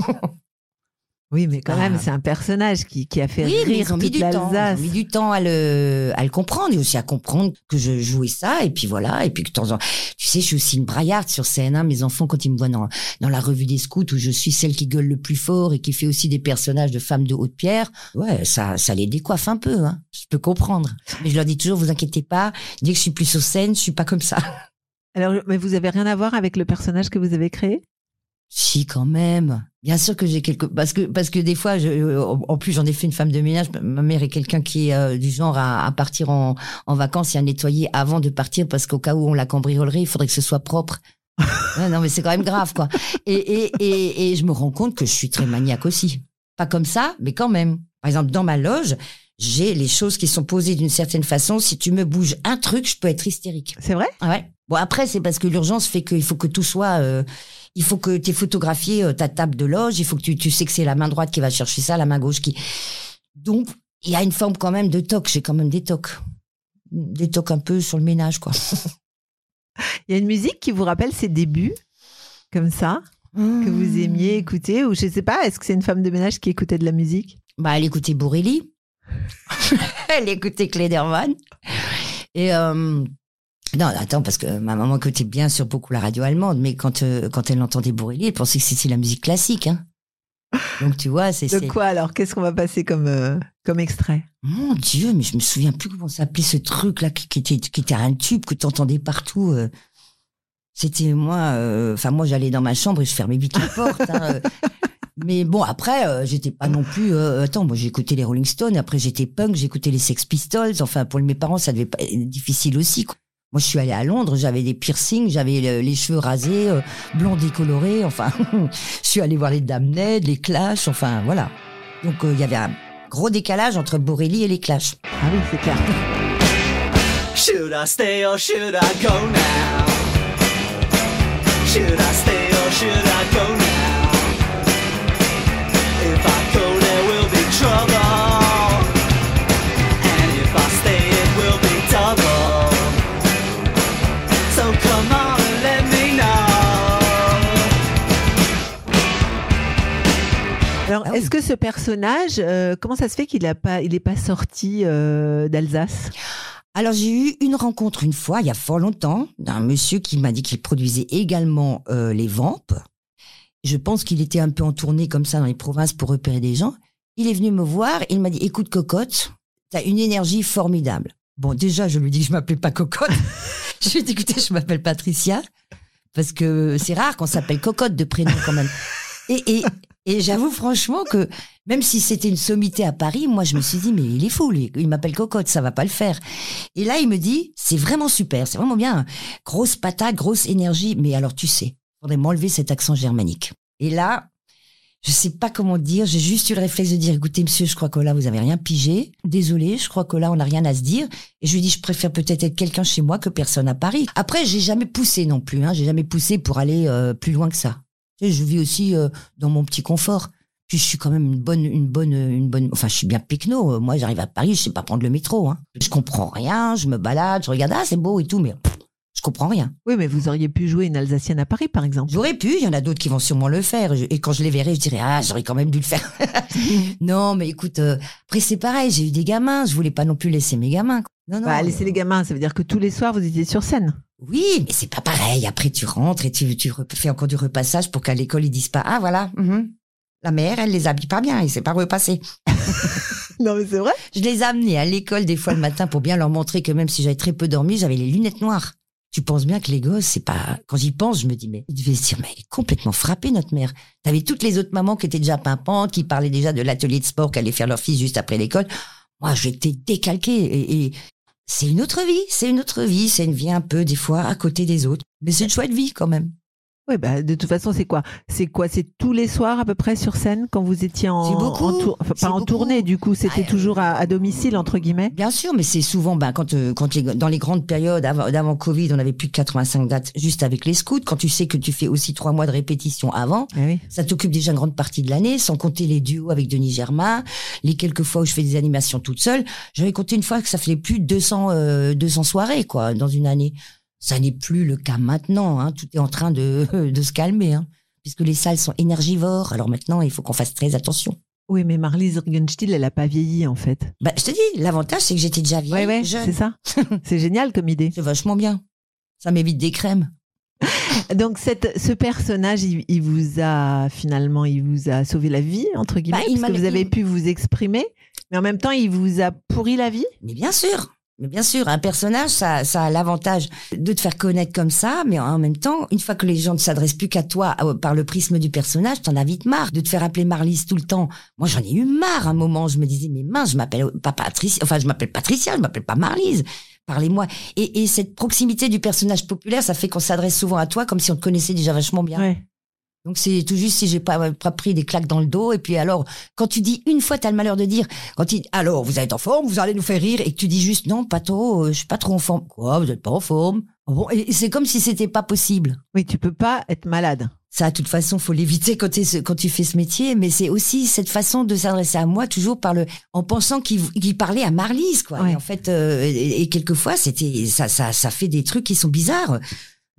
Speaker 4: Oui, mais quand
Speaker 3: Ah.
Speaker 4: même, c'est un personnage qui, qui a fait
Speaker 3: Oui,
Speaker 4: rire
Speaker 3: ils ont mis
Speaker 4: toute
Speaker 3: temps. Ils
Speaker 4: l'Alsace.
Speaker 3: ont mis du temps à le, à le comprendre et aussi à comprendre que je jouais ça. Et puis voilà. Et puis que de temps en tu sais, je suis aussi une braillarde sur scène. hein. Mes enfants, quand ils me voient dans, dans la revue des scouts où je suis celle qui gueule le plus fort et qui fait aussi des personnages de femmes de haute pierre, ouais, ça, ça les décoiffe un peu. Hein. Je peux comprendre. Mais je leur dis toujours, vous inquiétez pas. Dès que je suis plus sur scène, je suis pas comme ça.
Speaker 4: Alors, mais vous avez rien à voir avec le personnage que vous avez créé?
Speaker 3: Si, quand même. Bien sûr que j'ai quelques parce que parce que des fois, je, en plus j'en ai fait une femme de ménage. Ma mère est quelqu'un qui est euh, du genre à, à partir en, en vacances et à nettoyer avant de partir parce qu'au cas où on la cambriolerait, il faudrait que ce soit propre. Non, mais c'est quand même grave, quoi. Et, et, et, et je me rends compte que je suis très maniaque aussi. Pas comme ça, mais quand même. Par exemple, dans ma loge, j'ai les choses qui sont posées d'une certaine façon. Si tu me bouges un truc, je peux être hystérique.
Speaker 4: C'est vrai?
Speaker 3: Ah ouais. Bon après c'est parce que l'urgence fait qu'il faut que tout soit, euh, il faut que tu aies photographié euh, ta table de loge, il faut que tu, tu sais que c'est la main droite qui va chercher ça, la main gauche qui. Donc il y a une forme quand même de toc. J'ai quand même des tocs, des tocs un peu sur le ménage quoi.
Speaker 4: Il y a une musique qui vous rappelle ses débuts, comme ça, que vous
Speaker 3: Mmh.
Speaker 4: aimiez écouter, ou je sais pas, est-ce que c'est une femme de ménage qui écoutait de la musique?
Speaker 3: Bah elle écoutait Bourrelli. elle écoutait Klederman. Et euh, non, attends, parce que ma maman écoutait bien sûr beaucoup la radio allemande, mais quand euh, quand elle entendait Bourrelli, elle pensait que c'était la musique classique. Hein. Donc tu vois, c'est
Speaker 4: De quoi alors? Qu'est-ce qu'on va passer comme, euh, comme extrait?
Speaker 3: Mon Dieu, mais je me souviens plus comment s'appelait ce truc là qui, qui était qui était un tube que tu entendais partout. euh. C'était moi, euh, enfin moi j'allais dans ma chambre et je fermais vite la porte. hein, euh. Mais bon après euh, j'étais pas non plus. euh, attends, moi j'écoutais les Rolling Stones. Après j'étais punk, j'écoutais les Sex Pistols. Enfin pour mes parents ça devait pas être difficile aussi. Quoi. Moi je suis allée à Londres, j'avais des piercings, j'avais le- les cheveux rasés, euh, décolorés. Enfin je suis allée voir les Damned, les Clash. Enfin voilà. Donc euh, il y avait un gros décalage entre Borelli et les Clash.
Speaker 4: Ah oui, c'est clair.
Speaker 5: Should I stay or should I go now? Should I stay or should I go now?
Speaker 3: Oui.
Speaker 4: est-ce que ce personnage, euh, comment ça se fait qu'il n'est pas, il est pas sorti euh, d'Alsace?
Speaker 3: Alors j'ai eu une rencontre une fois, il y a fort longtemps, d'un monsieur qui m'a dit qu'il produisait également euh, les vampes. Je pense qu'il était un peu en tournée comme ça dans les provinces pour repérer des gens. Il est venu me voir et il m'a dit "Écoute cocotte, t'as une énergie formidable." Bon, déjà je lui dis que je m'appelle pas cocotte. je lui ai dit "Écoutez, je m'appelle Patricia." Parce que c'est rare qu'on s'appelle cocotte de prénom quand même. Et, et, et j'avoue franchement que même si c'était une sommité à Paris, moi je me suis dit mais il est fou, lui. il m'appelle cocotte, ça va pas le faire. Et là il me dit c'est vraiment super, c'est vraiment bien, grosse patate, grosse énergie, mais alors tu sais, faudrait m'enlever cet accent germanique. Et là, je sais pas comment dire, j'ai juste eu le réflexe de dire écoutez monsieur, je crois que là vous avez rien pigé, désolé, je crois que là on n'a rien à se dire. Et je lui dis je préfère peut-être être quelqu'un chez moi que personne à Paris. Après j'ai jamais poussé non plus, hein, j'ai jamais poussé pour aller euh, plus loin que ça. Je vis aussi euh, dans mon petit confort. Puis je suis quand même une bonne, une bonne, une bonne. Enfin, je suis bien pecno. Moi, j'arrive à Paris, je sais pas prendre le métro. Hein. Je comprends rien. Je me balade, je regarde, ah, c'est beau et tout, mais pff, je comprends rien.
Speaker 4: Oui, mais vous auriez pu jouer une Alsacienne à Paris, par exemple.
Speaker 3: J'aurais pu. Il y en a d'autres qui vont sûrement le faire. Et quand je les verrai, je dirais, ah, j'aurais quand même dû le faire. non, mais écoute, euh, après c'est pareil. J'ai eu des gamins. Je voulais pas non plus laisser mes gamins. quoi. Non, non.
Speaker 4: Bah, laisser les gamins, ça veut dire que tous les soirs, vous étiez sur scène.
Speaker 3: Oui, mais c'est pas pareil. Après, tu rentres et tu, fais encore du repassage pour qu'à l'école, ils disent pas, ah, voilà, mhm, la mère, elle les habille pas bien, il s'est pas repassé.
Speaker 4: Non, mais c'est vrai.
Speaker 3: Je les ai amenés à l'école des fois le matin pour bien leur montrer que même si j'avais très peu dormi, j'avais les lunettes noires. Tu penses bien que les gosses, c'est pas, quand j'y pense, je me dis, mais ils devaient se dire, mais elle est complètement frappée, notre mère. T'avais toutes les autres mamans qui étaient déjà pimpantes, qui parlaient déjà de l'atelier de sport qu'allaient faire leur fils juste après l'école. Moi, j'étais décalquée et, et c'est une autre vie, c'est une autre vie, c'est une vie un peu, des fois, à côté des autres. Mais c'est une chouette vie, quand même.
Speaker 4: Oui, bah, de toute façon, c'est quoi? C'est quoi? C'est tous les soirs à peu près sur scène quand vous étiez en,
Speaker 3: C'est beaucoup.
Speaker 4: en tour- enfin, pas en
Speaker 3: beaucoup.
Speaker 4: tournée, du coup, c'était
Speaker 3: Ah,
Speaker 4: toujours à, à domicile, entre guillemets?
Speaker 3: Bien sûr, mais c'est souvent, ben, quand, euh, quand les, dans les grandes périodes avant, d'avant Covid, on avait plus de 85 dates juste avec les scouts. Quand tu sais que tu fais aussi trois mois de répétition avant,
Speaker 4: Ah oui.
Speaker 3: ça t'occupe déjà une grande partie de l'année, sans compter les duos avec Denis Germain, les quelques fois où je fais des animations toute seule. J'avais compté une fois que ça faisait plus de 200, euh, 200 soirées, quoi, dans une année. Ça n'est plus le cas maintenant, hein. Tout est en train de, de se calmer, hein. Puisque les salles sont énergivores. Alors maintenant, il faut qu'on fasse très attention.
Speaker 4: Oui, mais Marlise Riegenstiel, elle a pas vieilli, en fait.
Speaker 3: Bah, je te dis, l'avantage, c'est que j'étais déjà vieille,
Speaker 4: Ouais, ouais, c'est ça. c'est génial comme idée.
Speaker 3: C'est vachement bien. Ça m'évite des crèmes.
Speaker 4: Donc, cette, ce personnage, il, il vous a finalement, il vous a sauvé la vie, entre guillemets,
Speaker 3: Bah,
Speaker 4: parce que vous avez
Speaker 3: il-
Speaker 4: pu vous exprimer, mais en même temps, il vous a pourri la vie.
Speaker 3: Mais bien sûr. Mais bien sûr, un personnage, ça, ça a l'avantage de te faire connaître comme ça, mais en même temps, une fois que les gens ne s'adressent plus qu'à toi euh, par le prisme du personnage, t'en as vite marre de te faire appeler Marlise tout le temps. Moi, j'en ai eu marre un moment. Je me disais, mais mince, je m'appelle pas Patricia, enfin, je m'appelle Patricia, je m'appelle pas Marlise. Parlez-moi. Et, et cette proximité du personnage populaire, ça fait qu'on s'adresse souvent à toi comme si on te connaissait déjà vachement bien.
Speaker 4: Ouais.
Speaker 3: Donc c'est tout juste si j'ai pas, pas pris des claques dans le dos. Et puis alors, quand tu dis une fois, t'as le malheur de dire, quand il alors vous êtes en forme, vous allez nous faire rire, et que tu dis juste non, pas trop, euh, je suis pas trop en forme. Quoi, vous êtes pas en forme Ah Bon, et c'est comme si c'était pas possible.
Speaker 4: Oui, tu peux pas être malade.
Speaker 3: Ça, de toute façon, faut l'éviter quand, quand tu fais ce métier, mais c'est aussi cette façon de s'adresser à moi, toujours par le, en pensant qu'il qu'il parlait à Marlise, quoi.
Speaker 4: Ouais.
Speaker 3: Et en fait, euh, et, et quelquefois, c'était, ça, ça, ça fait des trucs qui sont bizarres.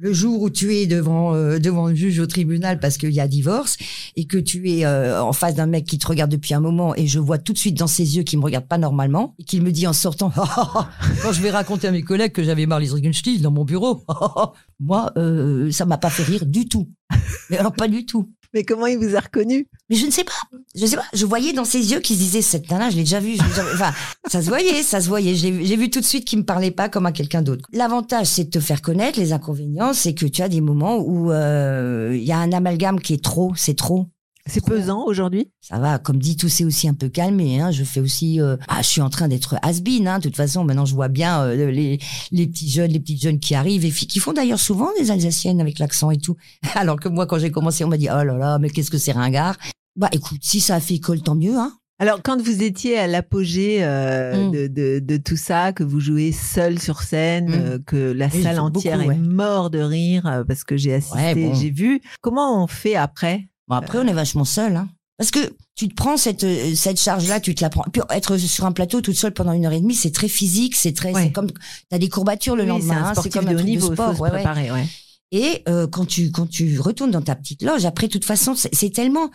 Speaker 3: Le jour où tu es devant euh, devant le juge au tribunal parce qu'il y a divorce et que tu es euh, en face d'un mec qui te regarde depuis un moment et je vois tout de suite dans ses yeux qu'il me regarde pas normalement et qu'il me dit en sortant quand je vais raconter à mes collègues que j'avais Marlise Regenstiel dans mon bureau moi euh, ça m'a pas fait rire du tout. Mais alors pas du tout
Speaker 4: Mais comment il vous a reconnu?
Speaker 3: Mais je ne sais pas. Je sais pas. Je voyais dans ses yeux qu'il se disait cette nana je l'ai déjà vue enfin ça se voyait ça se voyait. J'ai j'ai vu tout de suite qu'il me parlait pas comme à quelqu'un d'autre. L'avantage c'est de te faire connaître. Les inconvénients c'est que tu as des moments où euh, il y a un amalgame qui est trop c'est trop
Speaker 4: C'est pesant aujourd'hui?
Speaker 3: Ça va, comme dit, tout s'est aussi un peu calmé. Hein. Je fais aussi, euh, ah, je suis en train d'être has-been. Hein. De toute façon, maintenant, je vois bien euh, les les petits jeunes, les petites jeunes qui arrivent et qui font d'ailleurs souvent des Alsaciennes avec l'accent et tout. Alors que moi, quand j'ai commencé, on m'a dit, oh là là, mais qu'est-ce que c'est ringard. Bah, écoute, si ça a fait école, tant mieux. Hein.
Speaker 4: Alors, quand vous étiez à l'apogée euh,
Speaker 3: Mm.
Speaker 4: de, de, de tout ça, que vous jouez seul sur scène,
Speaker 3: Mm.
Speaker 4: euh, que la
Speaker 3: Oui,
Speaker 4: salle entière
Speaker 3: beaucoup,
Speaker 4: est
Speaker 3: ouais.
Speaker 4: mort de rire euh, parce que j'ai assisté,
Speaker 3: Ouais, bon.
Speaker 4: j'ai vu. Comment on fait après?
Speaker 3: Bon, après, on est vachement seul. Hein. Parce que tu te prends cette euh, cette charge-là, tu te la prends. Puis être sur un plateau toute seule pendant une heure et demie, c'est très physique, c'est très,
Speaker 4: Ouais.
Speaker 3: c'est comme t'as des courbatures le
Speaker 4: Oui,
Speaker 3: lendemain.
Speaker 4: c'est
Speaker 3: hein, comme un
Speaker 4: de
Speaker 3: truc
Speaker 4: niveau,
Speaker 3: de sport.
Speaker 4: faut
Speaker 3: ouais, ouais.
Speaker 4: préparer. ouais.
Speaker 3: Et euh, quand tu quand tu retournes dans ta petite loge, après, de toute façon, c'est tellement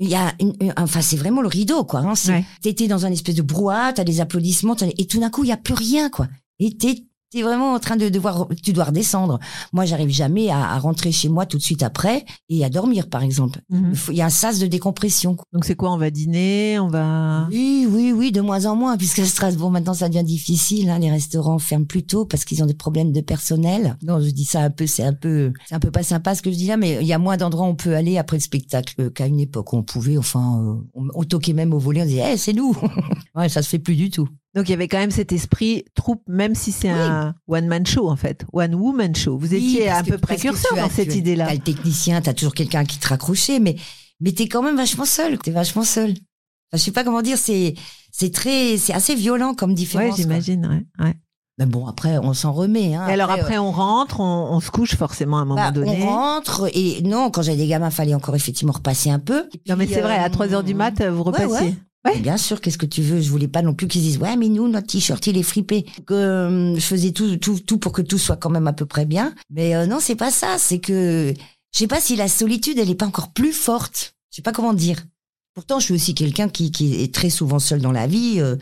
Speaker 3: il y a une, une- enfin c'est vraiment le rideau quoi. Hein. T'étais dans un espèce de brouhaha, t'as des applaudissements, et tout d'un coup il y a plus rien quoi. Et t'es t'es vraiment en train de devoir tu dois redescendre. Moi j'arrive jamais à, à rentrer chez moi tout de suite après et à dormir par exemple.
Speaker 4: Mhm.
Speaker 3: Il y a un sas de décompression.
Speaker 4: Donc c'est quoi? On va dîner, on va.
Speaker 3: Oui, oui, oui, de moins en moins, puisque à Strasbourg, maintenant, ça devient difficile. Hein, les restaurants ferment plus tôt parce qu'ils ont des problèmes de personnel. Non, je dis ça un peu, c'est un peu, c'est un peu pas sympa ce que je dis là, mais il y a moins d'endroits où on peut aller après le spectacle qu'à une époque où on pouvait. Enfin, euh, on, on toquait même au volet, on disait, Eh, c'est nous. ouais, ça se fait plus du tout.
Speaker 4: Donc il y avait quand même cet esprit troupe, même si c'est
Speaker 3: Oui.
Speaker 4: un one man show en fait, one woman show. Vous
Speaker 3: Oui,
Speaker 4: étiez un
Speaker 3: que-
Speaker 4: peu précurseur dans cette idée-là.
Speaker 3: T'as le technicien, t'as toujours quelqu'un qui te raccrochait, mais mais t'es quand même vachement seul. T'es vachement seul. Enfin, je sais pas comment dire. C'est c'est très, c'est assez violent comme différence. quoi.
Speaker 4: j'imagine. Ouais, ouais.
Speaker 3: Mais bon, après, on s'en remet. Hein.
Speaker 4: Et alors
Speaker 3: euh,
Speaker 4: après, on rentre, on, on se couche forcément à un moment
Speaker 3: Bah,
Speaker 4: donné.
Speaker 3: On rentre et non, quand j'avais des gamins, fallait encore effectivement repasser un peu.
Speaker 4: Non mais c'est vrai, à
Speaker 3: euh,
Speaker 4: 3 heures du mat, vous
Speaker 3: ouais,
Speaker 4: repassiez.
Speaker 3: Ouais. Bien sûr, qu'est-ce que tu veux? Je voulais pas non plus qu'ils disent ouais, mais nous notre t-shirt il est fripé. Que euh, je faisais tout, tout, tout pour que tout soit quand même à peu près bien. Mais euh, non, c'est pas ça. C'est que je sais pas si la solitude elle est pas encore plus forte. Je sais pas comment dire. Pourtant, je suis aussi quelqu'un qui, qui est très souvent seul dans la vie. Euh,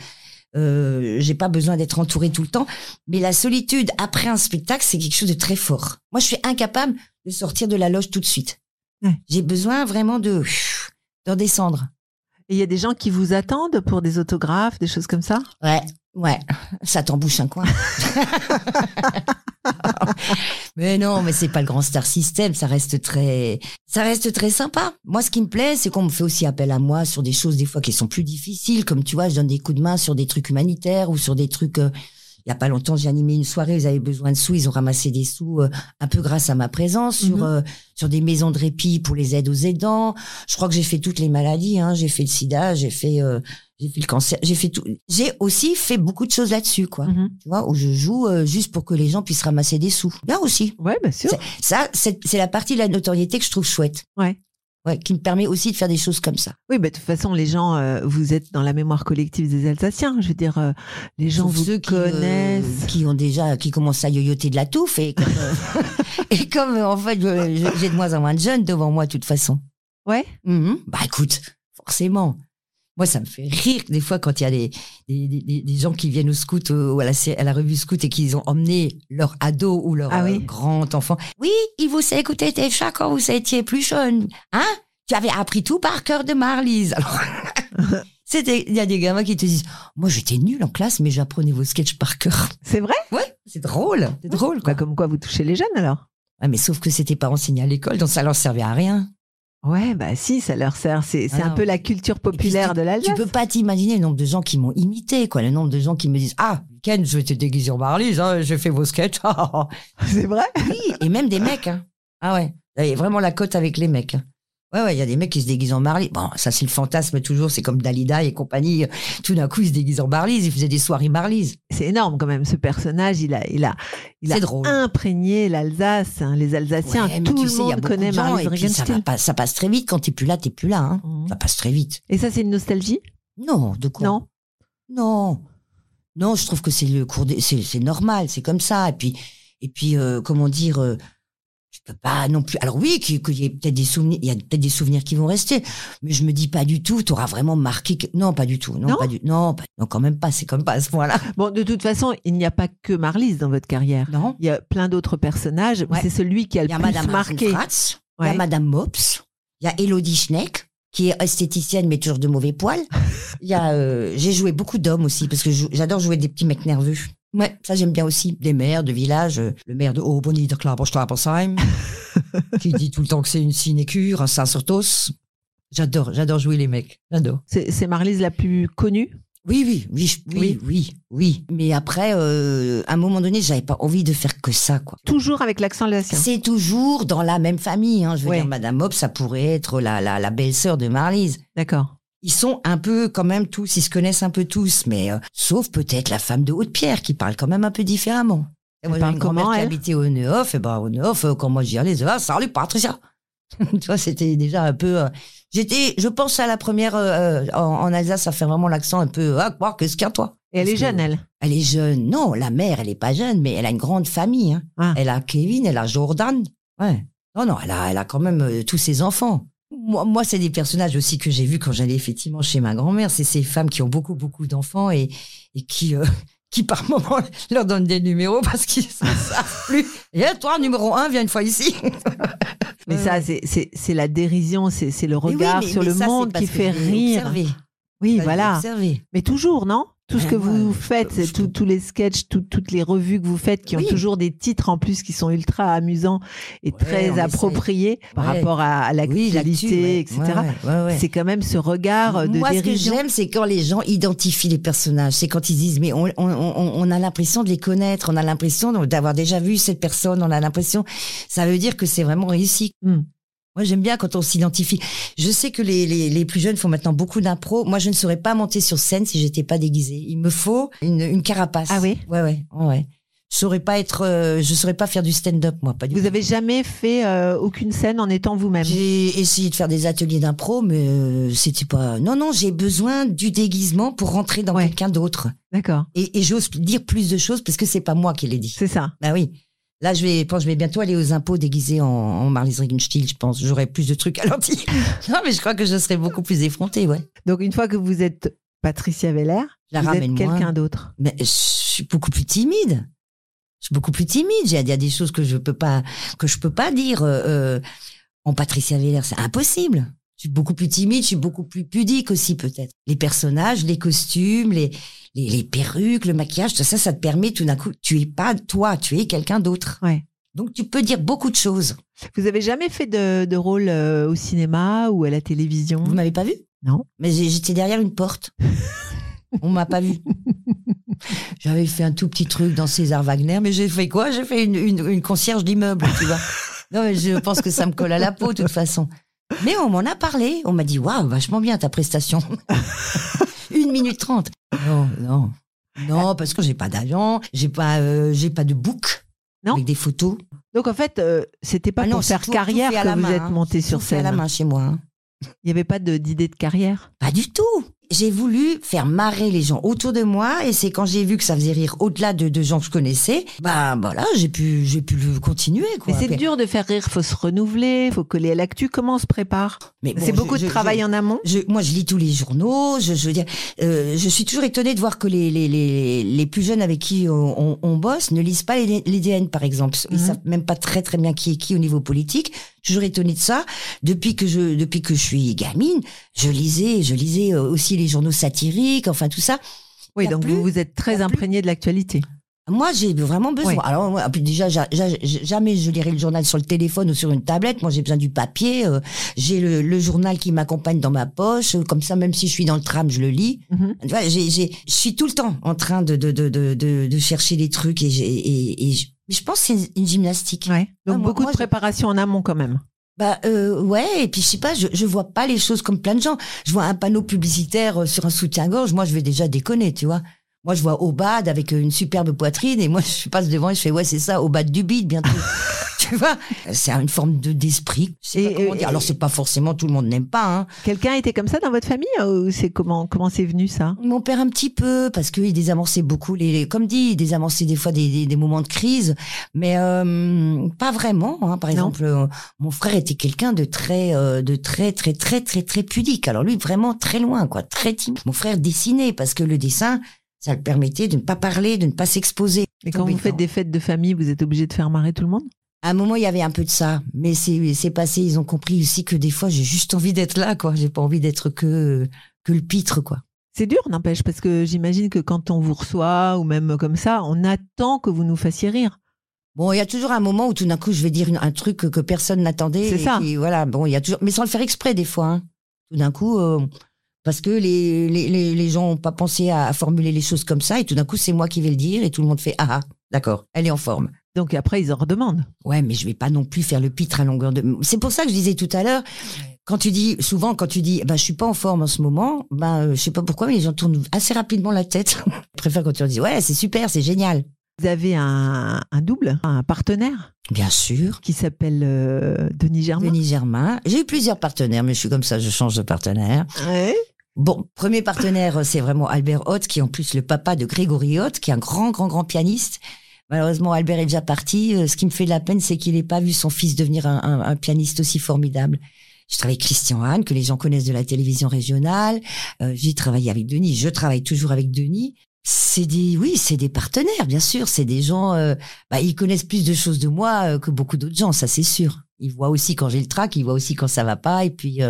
Speaker 3: euh, j'ai pas besoin d'être entouré tout le temps. Mais la solitude après un spectacle, c'est quelque chose de très fort. Moi, je suis incapable de sortir de la loge tout de suite.
Speaker 4: Ouais.
Speaker 3: J'ai besoin vraiment de de redescendre.
Speaker 4: Et il y a des gens qui vous attendent pour des autographes, des choses comme ça?
Speaker 3: Ouais, ouais, ça t'embouche un coin. mais non, mais c'est pas le grand star system, ça reste très, ça reste très sympa. Moi, ce qui me plaît, c'est qu'on me fait aussi appel à moi sur des choses des fois qui sont plus difficiles, comme tu vois, je donne des coups de main sur des trucs humanitaires ou sur des trucs. euh, il y a pas longtemps, j'ai animé une soirée, ils avaient besoin de sous, ils ont ramassé des sous euh, un peu grâce à ma présence sur
Speaker 4: Mhm.
Speaker 3: euh, sur des maisons de répit pour les aides aux aidants. Je crois que j'ai fait toutes les maladies, hein. j'ai fait le sida, j'ai fait euh, j'ai fait le cancer, j'ai fait tout. J'ai aussi fait beaucoup de choses là-dessus, quoi.
Speaker 4: Mhm.
Speaker 3: Tu vois, où je joue euh, juste pour que les gens puissent ramasser des sous. Bien aussi.
Speaker 4: Ouais, bien sûr.
Speaker 3: C'est- Ça, c'est la partie de la notoriété que je trouve chouette.
Speaker 4: Ouais.
Speaker 3: Ouais, qui me permet aussi de faire des choses comme ça.
Speaker 4: Oui, bah, de toute façon, les gens, euh, vous êtes dans la mémoire collective des Alsaciens. Je veux dire, euh, les gens
Speaker 3: Sauf
Speaker 4: vous
Speaker 3: ceux qui, euh,
Speaker 4: connaissent.
Speaker 3: qui ont déjà, qui commencent à yoyoter de la touffe et comme, et comme en fait, j'ai de moins en moins de jeunes devant moi, de toute façon.
Speaker 4: Ouais.
Speaker 3: Mhm. Bah écoute, forcément. Moi, ça me fait rire des fois quand il y a des, des, des, des gens qui viennent au scout ou à la, à la revue scout et qu'ils ont emmené leur ado ou leur
Speaker 4: Ah
Speaker 3: euh,
Speaker 4: oui.
Speaker 3: grand enfant. Oui, il vous a écouté tes chats quand vous étiez plus jeune. Hein? Tu avais appris tout par cœur de Marlise. Alors, c'était, il y a des gamins qui te disent, moi j'étais nul en classe, mais j'apprenais vos sketchs par cœur.
Speaker 4: C'est vrai?
Speaker 3: Ouais, c'est drôle, c'est drôle quoi.
Speaker 4: Bah, Comme quoi, vous touchez les jeunes alors
Speaker 3: Ouais, mais sauf que c'était pas enseigné à l'école, donc ça leur servait à rien.
Speaker 4: Ouais, bah si, ça leur sert. C'est c'est
Speaker 3: Ah
Speaker 4: un peu la culture populaire de
Speaker 3: Tu
Speaker 4: l'Alsace.
Speaker 3: peux pas t'imaginer le nombre de gens qui m'ont imité, quoi. Le nombre de gens qui me disent Ah, Ken, je vais te déguiser en Marlise, hein, j'ai fait vos sketchs.
Speaker 4: C'est vrai?
Speaker 3: Oui, et même des mecs. Hein. Ah ouais, il y a vraiment la cote avec les mecs. hein. Ouais, ouais, il y a des mecs qui se déguisent en Marlise. Bon, ça, c'est le fantasme toujours. C'est comme Dalida et compagnie. Tout d'un coup, ils se déguisent en Marlise. Ils faisaient des soirées Marlise.
Speaker 4: C'est énorme quand même, ce personnage. Il a, il a, il a
Speaker 3: drôle.
Speaker 4: imprégné l'Alsace, hein, les Alsaciens.
Speaker 3: Ouais,
Speaker 4: tout le
Speaker 3: sais,
Speaker 4: monde connaît
Speaker 3: puis ça, pas, ça passe très vite. Quand t'es plus là, t'es plus là. Hein.
Speaker 4: Mhm.
Speaker 3: Ça passe très vite.
Speaker 4: Et ça, c'est une nostalgie?
Speaker 3: Non, de quoi?
Speaker 4: Non?
Speaker 3: Non, non, je trouve que c'est le cours, des- c'est normal, c'est comme ça. Et puis, et puis, euh, comment dire, euh, je peux pas non plus. Alors oui, qu'il y ait peut-être des souvenirs, il y a peut-être des souvenirs qui vont rester, mais je me dis pas du tout. T'auras vraiment marqué que... Non, pas du tout. Non,
Speaker 4: Non
Speaker 3: pas du. Non, pas... non, quand même pas. C'est comme pas à ce point-là.
Speaker 4: Bon, de toute façon, il n'y a pas que Marlise dans votre carrière.
Speaker 3: Non.
Speaker 4: Il y a plein d'autres personnages,
Speaker 3: Ouais.
Speaker 4: c'est celui qui a le
Speaker 3: a
Speaker 4: plus
Speaker 3: Madame
Speaker 4: marqué.
Speaker 3: Il y a. Madame Mops, il y a Elodie Schneck, qui est esthéticienne mais toujours de mauvais poils. Il y a, euh, j'ai joué beaucoup d'hommes aussi parce que j'adore jouer des petits mecs nerveux. Ouais, ça j'aime bien aussi. Des maires de village, euh, le maire de Aubonny de Klaberstrapersheim, qui dit tout le temps que c'est une sinécure, un Saint-Sortos. J'adore, j'adore jouer les mecs. J'adore.
Speaker 4: C'est Marlise la plus connue?
Speaker 3: Oui, oui, oui, oui, oui, oui. Mais après, euh, à un moment donné, j'avais pas envie de faire que ça, quoi.
Speaker 4: Toujours avec l'accent alsacien.
Speaker 3: C'est toujours dans la même famille. Hein. Je veux
Speaker 4: Ouais.
Speaker 3: dire, Madame Mops, ça pourrait être la, la, la belle-sœur de Marlise.
Speaker 4: D'accord.
Speaker 3: Ils sont un peu quand même tous, ils se connaissent un peu tous, mais euh, sauf peut-être la femme de Haute-Pierre qui parle quand même un peu différemment. Et moi,
Speaker 4: parle comment, elle?
Speaker 3: habitait au Neuf, et ben au Neuf, euh, quand moi j'y allais, ah, salut Patricia. tu vois, c'était déjà un peu. euh, J'étais, je pense à la première euh, en, en Alsace, ça fait vraiment l'accent un peu. Ah quoi, qu'est-ce qu'il y a toi?
Speaker 4: Et elle est
Speaker 3: que-
Speaker 4: jeune, elle?
Speaker 3: Elle est jeune. Non, la mère, elle est pas jeune, mais elle a une grande famille. hein.
Speaker 4: Ah.
Speaker 3: Elle a Kevin, elle a Jordan. Ouais. Non, non, elle a, elle a quand même tous ses enfants. Moi, moi c'est des personnages aussi que j'ai vus quand j'allais effectivement chez ma grand-mère. C'est ces femmes qui ont beaucoup, beaucoup d'enfants et, et qui, euh, qui par moment leur donnent des numéros parce qu'ils ne savent plus. Et eh, toi, numéro un, viens une fois ici.
Speaker 4: Mais ça, c'est- la dérision, c'est le
Speaker 3: oui,
Speaker 4: regard
Speaker 3: mais-
Speaker 4: sur
Speaker 3: mais
Speaker 4: le
Speaker 3: ça,
Speaker 4: monde qui fait rire.
Speaker 3: observé.
Speaker 4: Oui, voilà.
Speaker 3: observé.
Speaker 4: Mais toujours, non? Tout ce que vous faites, tout- tous les sketchs, tout- toutes les revues que vous faites, qui ont
Speaker 3: Oui.
Speaker 4: toujours des titres en plus qui sont ultra amusants et
Speaker 3: Ouais,
Speaker 4: très appropriés par
Speaker 3: Ouais.
Speaker 4: rapport à, à l'actualité,
Speaker 3: ouais.
Speaker 4: etc. C'est quand même ce regard de
Speaker 3: Moi, ce que j'aime, c'est quand les gens identifient les personnages. C'est quand ils disent, mais on, on, on, on a l'impression de les connaître, on a l'impression d'avoir déjà vu cette personne, on a l'impression. Ça veut dire que c'est vraiment réussi.
Speaker 4: Hmm.
Speaker 3: Moi, j'aime bien quand on s'identifie. Je sais que les, les, les plus jeunes font maintenant beaucoup d'impro. Moi, je ne saurais pas monter sur scène si j'étais pas déguisée. Il me faut une, une carapace.
Speaker 4: Ah oui
Speaker 3: Ouais, ouais, ouais. Je saurais pas être, euh, je saurais pas faire du stand-up, moi, pas du
Speaker 4: Vous
Speaker 3: tout.
Speaker 4: avez jamais fait euh, aucune scène en étant vous-même?
Speaker 3: J'ai essayé de faire des ateliers d'impro, mais euh, c'était pas. Non, non, j'ai besoin du déguisement pour rentrer dans
Speaker 4: Ouais.
Speaker 3: quelqu'un d'autre.
Speaker 4: D'accord,
Speaker 3: Et, et j'ose dire plus de choses parce que c'est pas moi qui l'ai dit.
Speaker 4: c'est ça.
Speaker 3: Bah oui. Là, je vais, je pense, je vais bientôt aller aux impôts déguisés en, en Marlise Regenstiel, je pense. J'aurai plus de trucs à dire. non, mais je crois que je serai beaucoup plus effrontée, ouais.
Speaker 4: Donc une fois que vous êtes Patricia Veller,
Speaker 3: Je la
Speaker 4: vous êtes quelqu'un d'autre.
Speaker 3: Mais je suis beaucoup plus timide. Je suis beaucoup plus timide. Il y a, il y a des choses que je peux pas, que je peux pas dire. euh, euh, en Patricia Veller, c'est impossible. Je suis beaucoup plus timide, je suis beaucoup plus pudique aussi peut-être. Les personnages, les costumes, les, les, les perruques, le maquillage, tout ça, ça te permet tout d'un coup, tu es pas toi, tu es quelqu'un d'autre.
Speaker 4: Ouais.
Speaker 3: Donc tu peux dire beaucoup de choses.
Speaker 4: Vous avez jamais fait de, de rôle euh, au cinéma ou à la télévision?
Speaker 3: Vous m'avez pas vu?
Speaker 4: Non.
Speaker 3: Mais j'étais derrière une porte. On m'a pas vu. J'avais fait un tout petit truc dans César Wagner, mais j'ai fait quoi? J'ai fait une, une, une concierge d'immeuble, tu vois. Non, mais je pense que ça me colle à la peau, de toute façon. Mais on m'en a parlé. On m'a dit, waouh, vachement bien ta prestation. une minute trente. Non, non. Non, parce que j'ai pas d'agent, j'ai pas, euh, j'ai pas de book.
Speaker 4: Non.
Speaker 3: Avec des photos.
Speaker 4: Donc en fait, euh, c'était pas
Speaker 3: Ah non,
Speaker 4: pour
Speaker 3: c'est
Speaker 4: faire
Speaker 3: tout- tout
Speaker 4: carrière
Speaker 3: à
Speaker 4: que
Speaker 3: la
Speaker 4: vous
Speaker 3: main,
Speaker 4: êtes
Speaker 3: hein.
Speaker 4: monté sur
Speaker 3: Tout fait à la
Speaker 4: scène.
Speaker 3: main chez moi. hein.
Speaker 4: Il n'y avait pas de- d'idée de carrière?
Speaker 3: Pas du tout. J'ai voulu faire marrer les gens autour de moi et c'est quand j'ai vu que ça faisait rire au-delà de, de gens que je connaissais, bah voilà, j'ai pu j'ai pu le continuer quoi.
Speaker 4: Mais c'est dur de faire rire, faut se renouveler, faut coller à l'actu. Comment on se prépare?
Speaker 3: Mais bon,
Speaker 4: C'est
Speaker 3: je-
Speaker 4: beaucoup de travail
Speaker 3: je-
Speaker 4: en amont.
Speaker 3: je- moi, je lis tous les journaux. Je, je veux dire, euh, je suis toujours étonnée de voir que les, les, les, les plus jeunes avec qui on, on, on bosse ne lisent pas les, les DN, par exemple. Ils
Speaker 4: Mhm.
Speaker 3: savent même pas très très bien qui est qui au niveau politique. Toujours étonnée de ça. Depuis que je depuis que je suis gamine, je lisais je lisais euh, aussi les journaux satiriques, enfin tout ça.
Speaker 4: Oui, donc
Speaker 3: plus-
Speaker 4: vous, vous êtes très
Speaker 3: y a plus-
Speaker 4: imprégné de l'actualité.
Speaker 3: Moi, j'ai vraiment besoin.
Speaker 4: Oui.
Speaker 3: Alors, moi, déjà, ja- ja- jamais je lirai le journal sur le téléphone ou sur une tablette. Moi, j'ai besoin du papier. euh, j'ai le, le journal qui m'accompagne dans ma poche. euh, Comme ça, même si je suis dans le tram, je le lis. Vois, j'ai, j'ai, je suis tout le temps en train de, de, de, de, de, chercher des trucs et, j'ai- et, et je, je pense que c'est une gymnastique.
Speaker 4: Ouais. Donc
Speaker 3: Ah,
Speaker 4: beaucoup
Speaker 3: moi,
Speaker 4: de
Speaker 3: je-
Speaker 4: préparation en amont quand même.
Speaker 3: Bah euh, ouais, et puis je sais pas, je, je vois pas les choses comme plein de gens. Je vois un panneau publicitaire euh, sur un soutien-gorge, moi je vais déjà déconner, tu vois. Moi je vois Obad avec euh, une superbe poitrine et moi je passe devant et je fais ouais c'est ça, Obad du bide bientôt. tu vois. C'est une forme de d'esprit.
Speaker 4: Et-
Speaker 3: comment
Speaker 4: et-
Speaker 3: dire. Alors c'est pas forcément tout le monde n'aime pas. Hein.
Speaker 4: Quelqu'un était comme ça dans votre famille ou c'est comment comment c'est venu ça?
Speaker 3: Mon père un petit peu parce qu'il désamorçait beaucoup les, les- comme dit, il désamorçait des fois des, des, des moments de crise, mais euh, pas vraiment. Hein. Par
Speaker 4: Non.
Speaker 3: exemple, euh, mon frère était quelqu'un de très, euh, de très, très, très, très, très pudique. Alors lui, vraiment très loin, quoi, très timide. Mon frère dessinait parce que le dessin, ça le permettait de ne pas parler, de ne pas s'exposer.
Speaker 4: Et quand vous faites des fêtes de famille, vous êtes obligé de faire marrer tout le monde?
Speaker 3: À un moment, il y avait un peu de ça, mais c'est passé. Ils ont compris aussi que des fois, j'ai juste envie d'être là, quoi. J'ai pas envie d'être que que le pitre, quoi.
Speaker 4: C'est dur, n'empêche, parce que j'imagine que quand on vous reçoit ou même comme ça, on attend que vous nous fassiez rire.
Speaker 3: Bon, il y a toujours un moment où tout d'un coup, je vais dire un truc que, que personne n'attendait.
Speaker 4: C'est ça.
Speaker 3: qui- voilà. Bon, il y a toujours, mais sans le faire exprès des fois. hein. Tout d'un coup, euh, parce que les, les, les, gens n'ont pas pensé à, à formuler les choses comme ça, et tout d'un coup, c'est moi qui vais le dire, et tout le monde fait ah ah, d'accord, elle est en forme.
Speaker 4: Donc après, ils en redemandent.
Speaker 3: Ouais, mais je vais pas non plus faire le pitre à longueur de. C'est pour ça que je disais tout à l'heure, quand tu dis souvent quand tu dis, ben je suis pas en forme en ce moment, ben euh, je sais pas pourquoi, mais les gens tournent assez rapidement la tête. je préfère quand tu leur dis, ouais, c'est super, c'est génial.
Speaker 4: Vous avez un, un double, un partenaire?
Speaker 3: Bien sûr.
Speaker 4: qui s'appelle euh, Denis Germain?
Speaker 3: Denis Germain. J'ai eu plusieurs partenaires, mais je suis comme ça, je change de partenaire.
Speaker 4: Ouais.
Speaker 3: Bon, premier partenaire, c'est vraiment Albert Hoth, qui est en plus le papa de Grégory Hoth, qui est un grand, grand, grand pianiste. Malheureusement, Albert est déjà parti. Euh, Ce qui me fait de la peine, c'est qu'il n'ait pas vu son fils devenir un, pianiste aussi formidable. Je travaille avec Christian Hahn, que les gens connaissent de la télévision régionale. Euh, J'ai travaillé avec Denis. Je travaille toujours avec Denis. C'est des, oui, c'est des partenaires, bien sûr. C'est des gens, euh, bah, ils connaissent plus de choses de moi que beaucoup d'autres gens, ça c'est sûr. Ils voient aussi quand j'ai le trac, ils voient aussi quand ça va pas. Et puis,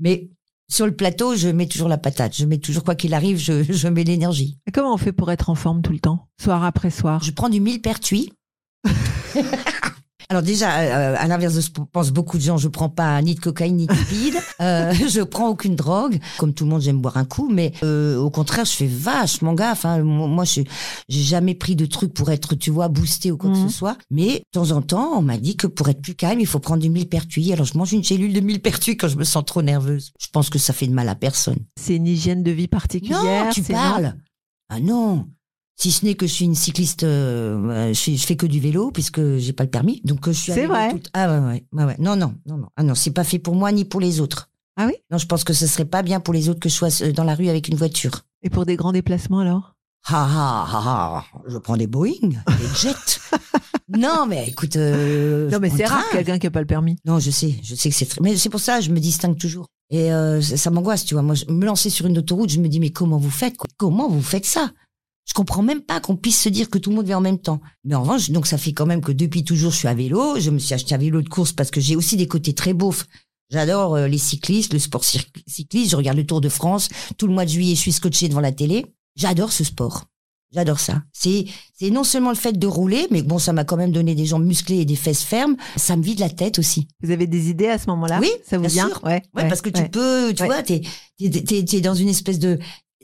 Speaker 3: mais sur le plateau, je mets toujours la patate. Je mets toujours, quoi qu'il arrive, je, je mets l'énergie.
Speaker 4: Et comment on fait pour être en forme tout le temps Soir après soir?
Speaker 3: Je prends du millepertuis. Alors déjà, euh, à l'inverse de ce que pensent beaucoup de gens, je prends pas ni de cocaïne ni de speed. Euh, je prends aucune drogue. Comme tout le monde, j'aime boire un coup, mais euh, au contraire, je fais vachement gaffe. Hein. Moi, je j'ai jamais pris de trucs pour être, tu vois, boosté ou quoi
Speaker 4: Mhm.
Speaker 3: que ce soit. Mais de temps en temps, on m'a dit que pour être plus calme, il faut prendre du millepertuis. Alors je mange une gélule de millepertuis quand je me sens trop nerveuse. Je pense que ça fait de mal à personne.
Speaker 4: C'est une hygiène de vie particulière
Speaker 3: Non, tu parles. Ah non. Si ce n'est que je suis une cycliste, euh, euh, je, fais- je fais que du vélo puisque j'ai pas le permis. Donc euh, je suis.
Speaker 4: C'est vrai
Speaker 3: Ah ouais, ouais. Non, non, non, non. Ah non, c'est pas fait pour moi ni pour les autres.
Speaker 4: Ah oui?
Speaker 3: Non, je pense que ce serait pas bien pour les autres que je sois dans la rue avec une voiture.
Speaker 4: Et pour des grands déplacements alors?
Speaker 3: Ha ha ha ha. Je prends des Boeing, des jets. non, mais écoute. euh,
Speaker 4: Non mais c'est rare quelqu'un qui a pas le permis.
Speaker 3: Non, je sais, je sais que c'est très... Mais c'est pour ça, je me distingue toujours. Et euh, ça, ça m'angoisse, tu vois. Moi, je me lancer sur une autoroute, je me dis, mais comment vous faites quoi? Comment vous faites ça? Je comprends même pas qu'on puisse se dire que tout le monde vient en même temps. Mais en revanche, donc ça fait quand même que depuis toujours, je suis à vélo. Je me suis acheté un vélo de course parce que j'ai aussi des côtés très beaufs. J'adore euh, les cyclistes, le sport cyc- cycliste. Je regarde le Tour de France. Tout le mois de juillet, je suis scotché devant la télé. J'adore ce sport. J'adore ça. C'est c'est non seulement le fait de rouler, mais bon, ça m'a quand même donné des jambes musclées et des fesses fermes. Ça me vide la tête aussi.
Speaker 4: Vous avez des idées à ce moment-là?
Speaker 3: Oui,
Speaker 4: ça vous
Speaker 3: bien
Speaker 4: vient?
Speaker 3: sûr.
Speaker 4: Ouais,
Speaker 3: Ouais, parce que tu peux, tu
Speaker 4: Ouais.
Speaker 3: vois, t'es, t'es, t'es, t'es dans une espèce de.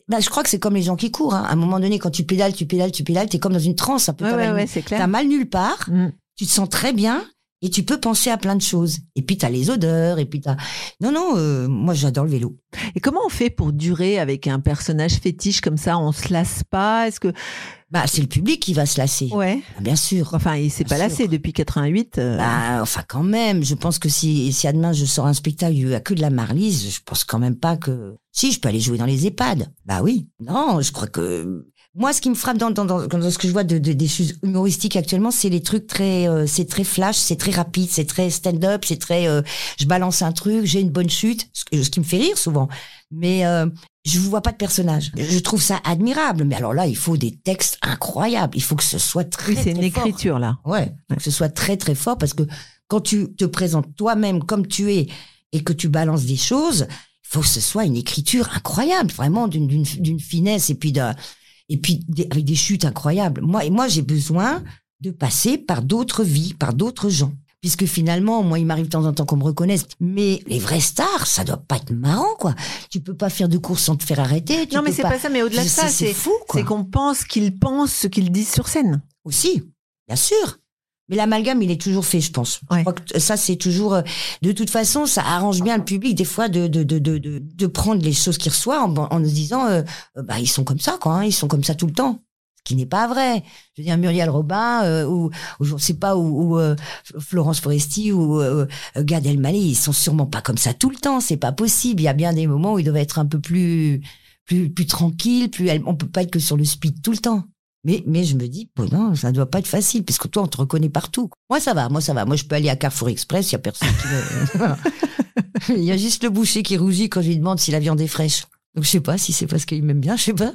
Speaker 3: Bah, je crois que c'est comme les gens qui courent. Hein. À un moment donné, quand tu pédales, tu pédales, tu pédales, t'es comme dans une transe un peu.
Speaker 4: Ouais,
Speaker 3: t'as
Speaker 4: ouais,
Speaker 3: mal,
Speaker 4: ouais, c'est
Speaker 3: t'as
Speaker 4: clair.
Speaker 3: mal nulle part,
Speaker 4: Mm.
Speaker 3: tu te sens très bien et tu peux penser à plein de choses. Et puis t'as les odeurs, et puis t'as. Non, non, euh, moi j'adore le vélo.
Speaker 4: Et comment on fait pour durer avec un personnage fétiche comme ça? On se lasse pas? Est-ce que
Speaker 3: Bah, c'est le public qui va se lasser.
Speaker 4: ouais
Speaker 3: Ah, Bien sûr.
Speaker 4: Enfin, il s'est pas
Speaker 3: sûr.
Speaker 4: lassé depuis 88. euh,
Speaker 3: Bah, enfin, quand même, je pense que si, si à demain je sors un spectacle où il y a que de la marlise, je pense quand même pas que. Si, je peux aller jouer dans les EHPAD. Bah oui. Non, je crois que. Moi, ce qui me frappe dans, dans, dans, dans ce que je vois de, de- des choses humoristiques actuellement, c'est les trucs très, euh, c'est très flash, c'est très rapide, c'est très stand-up, c'est très, euh, je balance un truc, j'ai une bonne chute, ce, qui me fait rire souvent. Mais euh, je vois pas de personnage. Je trouve ça admirable. Mais alors là, il faut des textes incroyables. Il faut que ce soit très.
Speaker 4: oui, c'est une
Speaker 3: fort.
Speaker 4: écriture là.
Speaker 3: Ouais, faut que ce soit très très fort parce que quand tu te présentes toi-même comme tu es et que tu balances des choses, il faut que ce soit une écriture incroyable, vraiment d'une finesse et puis d'un et puis des- avec des chutes incroyables. Moi et moi j'ai besoin de passer par d'autres vies, par d'autres gens. Puisque finalement, moi, il m'arrive de temps en temps qu'on me reconnaisse. Mais les vrais stars, ça doit pas être marrant, quoi. Tu peux pas faire de course sans te faire arrêter. tu
Speaker 4: non, mais c'est pas... ça. Mais au-delà de ça,
Speaker 3: c'est
Speaker 4: c'est
Speaker 3: fou, quoi.
Speaker 4: c'est qu'on pense qu'ils pensent ce qu'ils disent sur scène.
Speaker 3: Aussi, bien sûr. Mais l'amalgame, il est toujours fait, je pense.
Speaker 4: Ouais.
Speaker 3: Je crois que ça, c'est toujours. euh, De toute façon, ça arrange bien le public des fois de de de de de, prendre les choses qu'il reçoit en, en se disant, euh, euh, bah ils sont comme ça, quoi. hein, ils sont comme ça tout le temps. Ce qui n'est pas vrai. Je veux dire, Muriel Robin, euh, ou, ou je ne sais pas, ou, ou, euh, Florence Foresti, ou euh, Gad Elmaleh, ils sont sûrement pas comme ça tout le temps. C'est pas possible. Il y a bien des moments où ils doivent être un peu plus, plus, plus tranquilles. Plus, on peut pas être que sur le speed tout le temps. Mais, mais je me dis, bon, non, ça doit pas être facile, parce que toi, on te reconnaît partout. Moi, ça va, moi, ça va. Moi, je peux aller à Carrefour Express, il y a personne qui. Il y a juste le boucher qui rougit quand je lui demande si la viande est fraîche. Donc, je sais pas si c'est parce qu'il m'aime bien, je sais pas.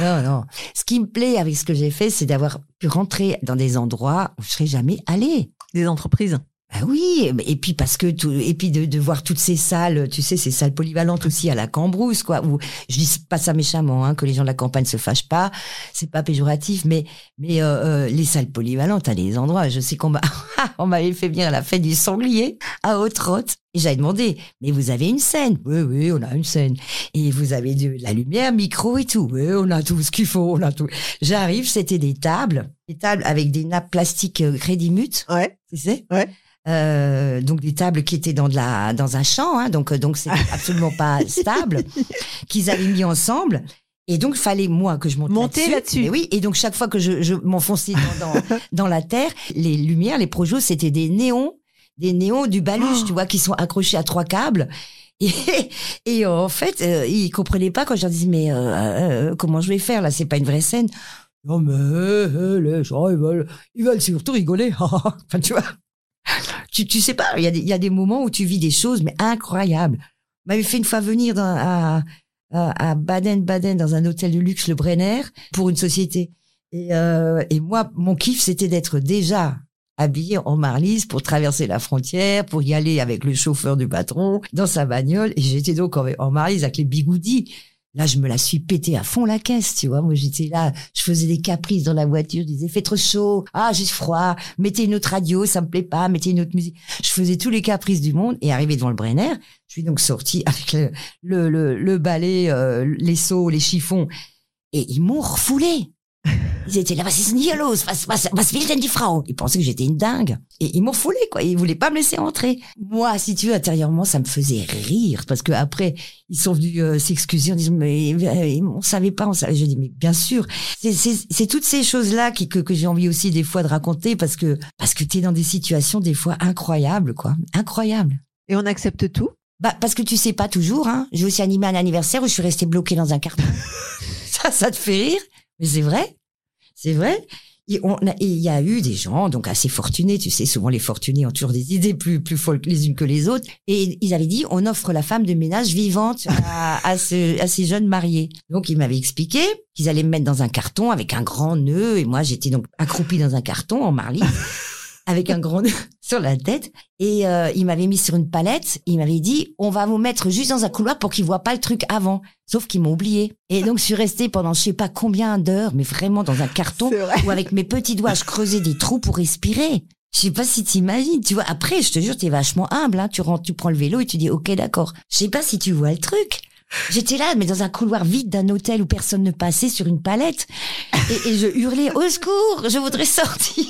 Speaker 3: Non, non. Ce qui me plaît avec ce que j'ai fait, c'est d'avoir pu rentrer dans des endroits où je serais jamais allée.
Speaker 4: Des entreprises.
Speaker 3: Ah oui, et puis parce que tout, et puis de, de voir toutes ces salles, tu sais, ces salles polyvalentes aussi à la Cambrousse, quoi. Où je dis pas ça méchamment, hein, que les gens de la campagne se fâchent pas, c'est pas péjoratif, mais mais euh, euh, les salles polyvalentes à des endroits, je sais qu'on m'a on m'avait fait venir à la fête du sanglier à Haute-Rotte, et j'avais demandé, mais vous avez une scène? Oui, oui, on a une scène. Et vous avez de la lumière, micro et tout. Oui, on a tout ce qu'il faut, on a tout. J'arrive, c'était des tables, des tables avec des nappes plastiques euh, Crédimut,
Speaker 4: Ouais.
Speaker 3: tu sais
Speaker 4: Ouais.
Speaker 3: Euh, donc des tables qui étaient dans de la dans un champ, hein, donc donc c'était absolument pas stable, qu'ils avaient mis ensemble. Et donc, fallait moi que je monte
Speaker 4: Monter là-dessus.
Speaker 3: Mais oui. Et donc, chaque fois que je, je m'enfonçais dans, dans, dans la terre, les lumières, les projos, c'était des néons, des néons du baluche,
Speaker 4: Oh.
Speaker 3: tu vois, qui sont accrochés à trois câbles. Et, et en fait, euh, ils comprenaient pas quand je leur disais, mais euh, euh, comment je vais faire là? C'est pas une vraie scène. Non, mais euh, euh, les gens, ils veulent, ils veulent surtout rigoler. enfin, tu vois. Tu, tu sais pas, il y, a des- y a des moments où tu vis des choses, mais incroyables. M'avait fait une fois venir dans, à, à à Baden-Baden dans un hôtel de luxe, le Brenner, pour une société. Et, euh, et moi, mon kiff, c'était d'être déjà habillé en marlise pour traverser la frontière, pour y aller avec le chauffeur du patron dans sa bagnole. Et j'étais donc en, en marlise avec les bigoudis. Là, je me la suis pété à fond la caisse, tu vois. Moi, j'étais là, je faisais des caprices dans la voiture, je disais, fait trop chaud, ah, j'ai froid, mettez une autre radio, ça me plaît pas, mettez une autre musique. Je faisais tous les caprices du monde et arrivé devant le Brenner, je suis donc sortie avec le, le, le, le balai, euh, les seaux, les chiffons et ils m'ont refoulé. Ils étaient là, was ist denn hier los? Was, was, was will denn die Frau? Ils pensaient que j'étais une dingue. Et ils m'ont refoulé, quoi. Ils voulaient pas me laisser entrer. Moi, si tu veux, intérieurement, ça me faisait rire. Parce que après, ils sont venus euh, s'excuser en disant, mais euh, on savait pas, on savait. Je dis, mais bien sûr. C'est- C'est c'est toutes ces choses-là qui, que, que j'ai envie aussi des fois de raconter parce que, parce que t'es dans des situations des fois incroyables, quoi. Incroyables.
Speaker 4: Et on accepte tout?
Speaker 3: Bah, parce que tu sais pas toujours, hein. J'ai aussi animé un anniversaire où je suis restée bloquée dans un carton. ça, ça te fait rire? Mais c'est vrai. C'est vrai. Et il y a eu des gens, donc assez fortunés, tu sais, souvent les fortunés ont toujours des idées plus, plus folles les unes que les autres. Et ils avaient dit, on offre la femme de ménage vivante à, à, ce- à ces jeunes mariés. Donc ils m'avaient expliqué qu'ils allaient me mettre dans un carton avec un grand nœud. Et moi, j'étais donc accroupie dans un carton en marlise. avec un grand nœud sur la tête. Et euh, il m'avait mis sur une palette. Il m'avait dit, on va vous mettre juste dans un couloir pour qu'ils voient pas le truc avant. Sauf qu'ils m'ont oublié. Et donc, je suis restée pendant je sais pas combien d'heures, mais vraiment dans un carton où avec mes petits doigts, je creusais des trous pour respirer. Je sais pas si t'imagines, tu vois. Après, je te jure, t'es vachement humble, hein. Tu rentres, tu prends le vélo et tu dis, ok, d'accord. Je sais pas si tu vois le truc. J'étais là, mais dans un couloir vide d'un hôtel où personne ne passait sur une palette. Et, et je hurlais, au secours, je voudrais sortir.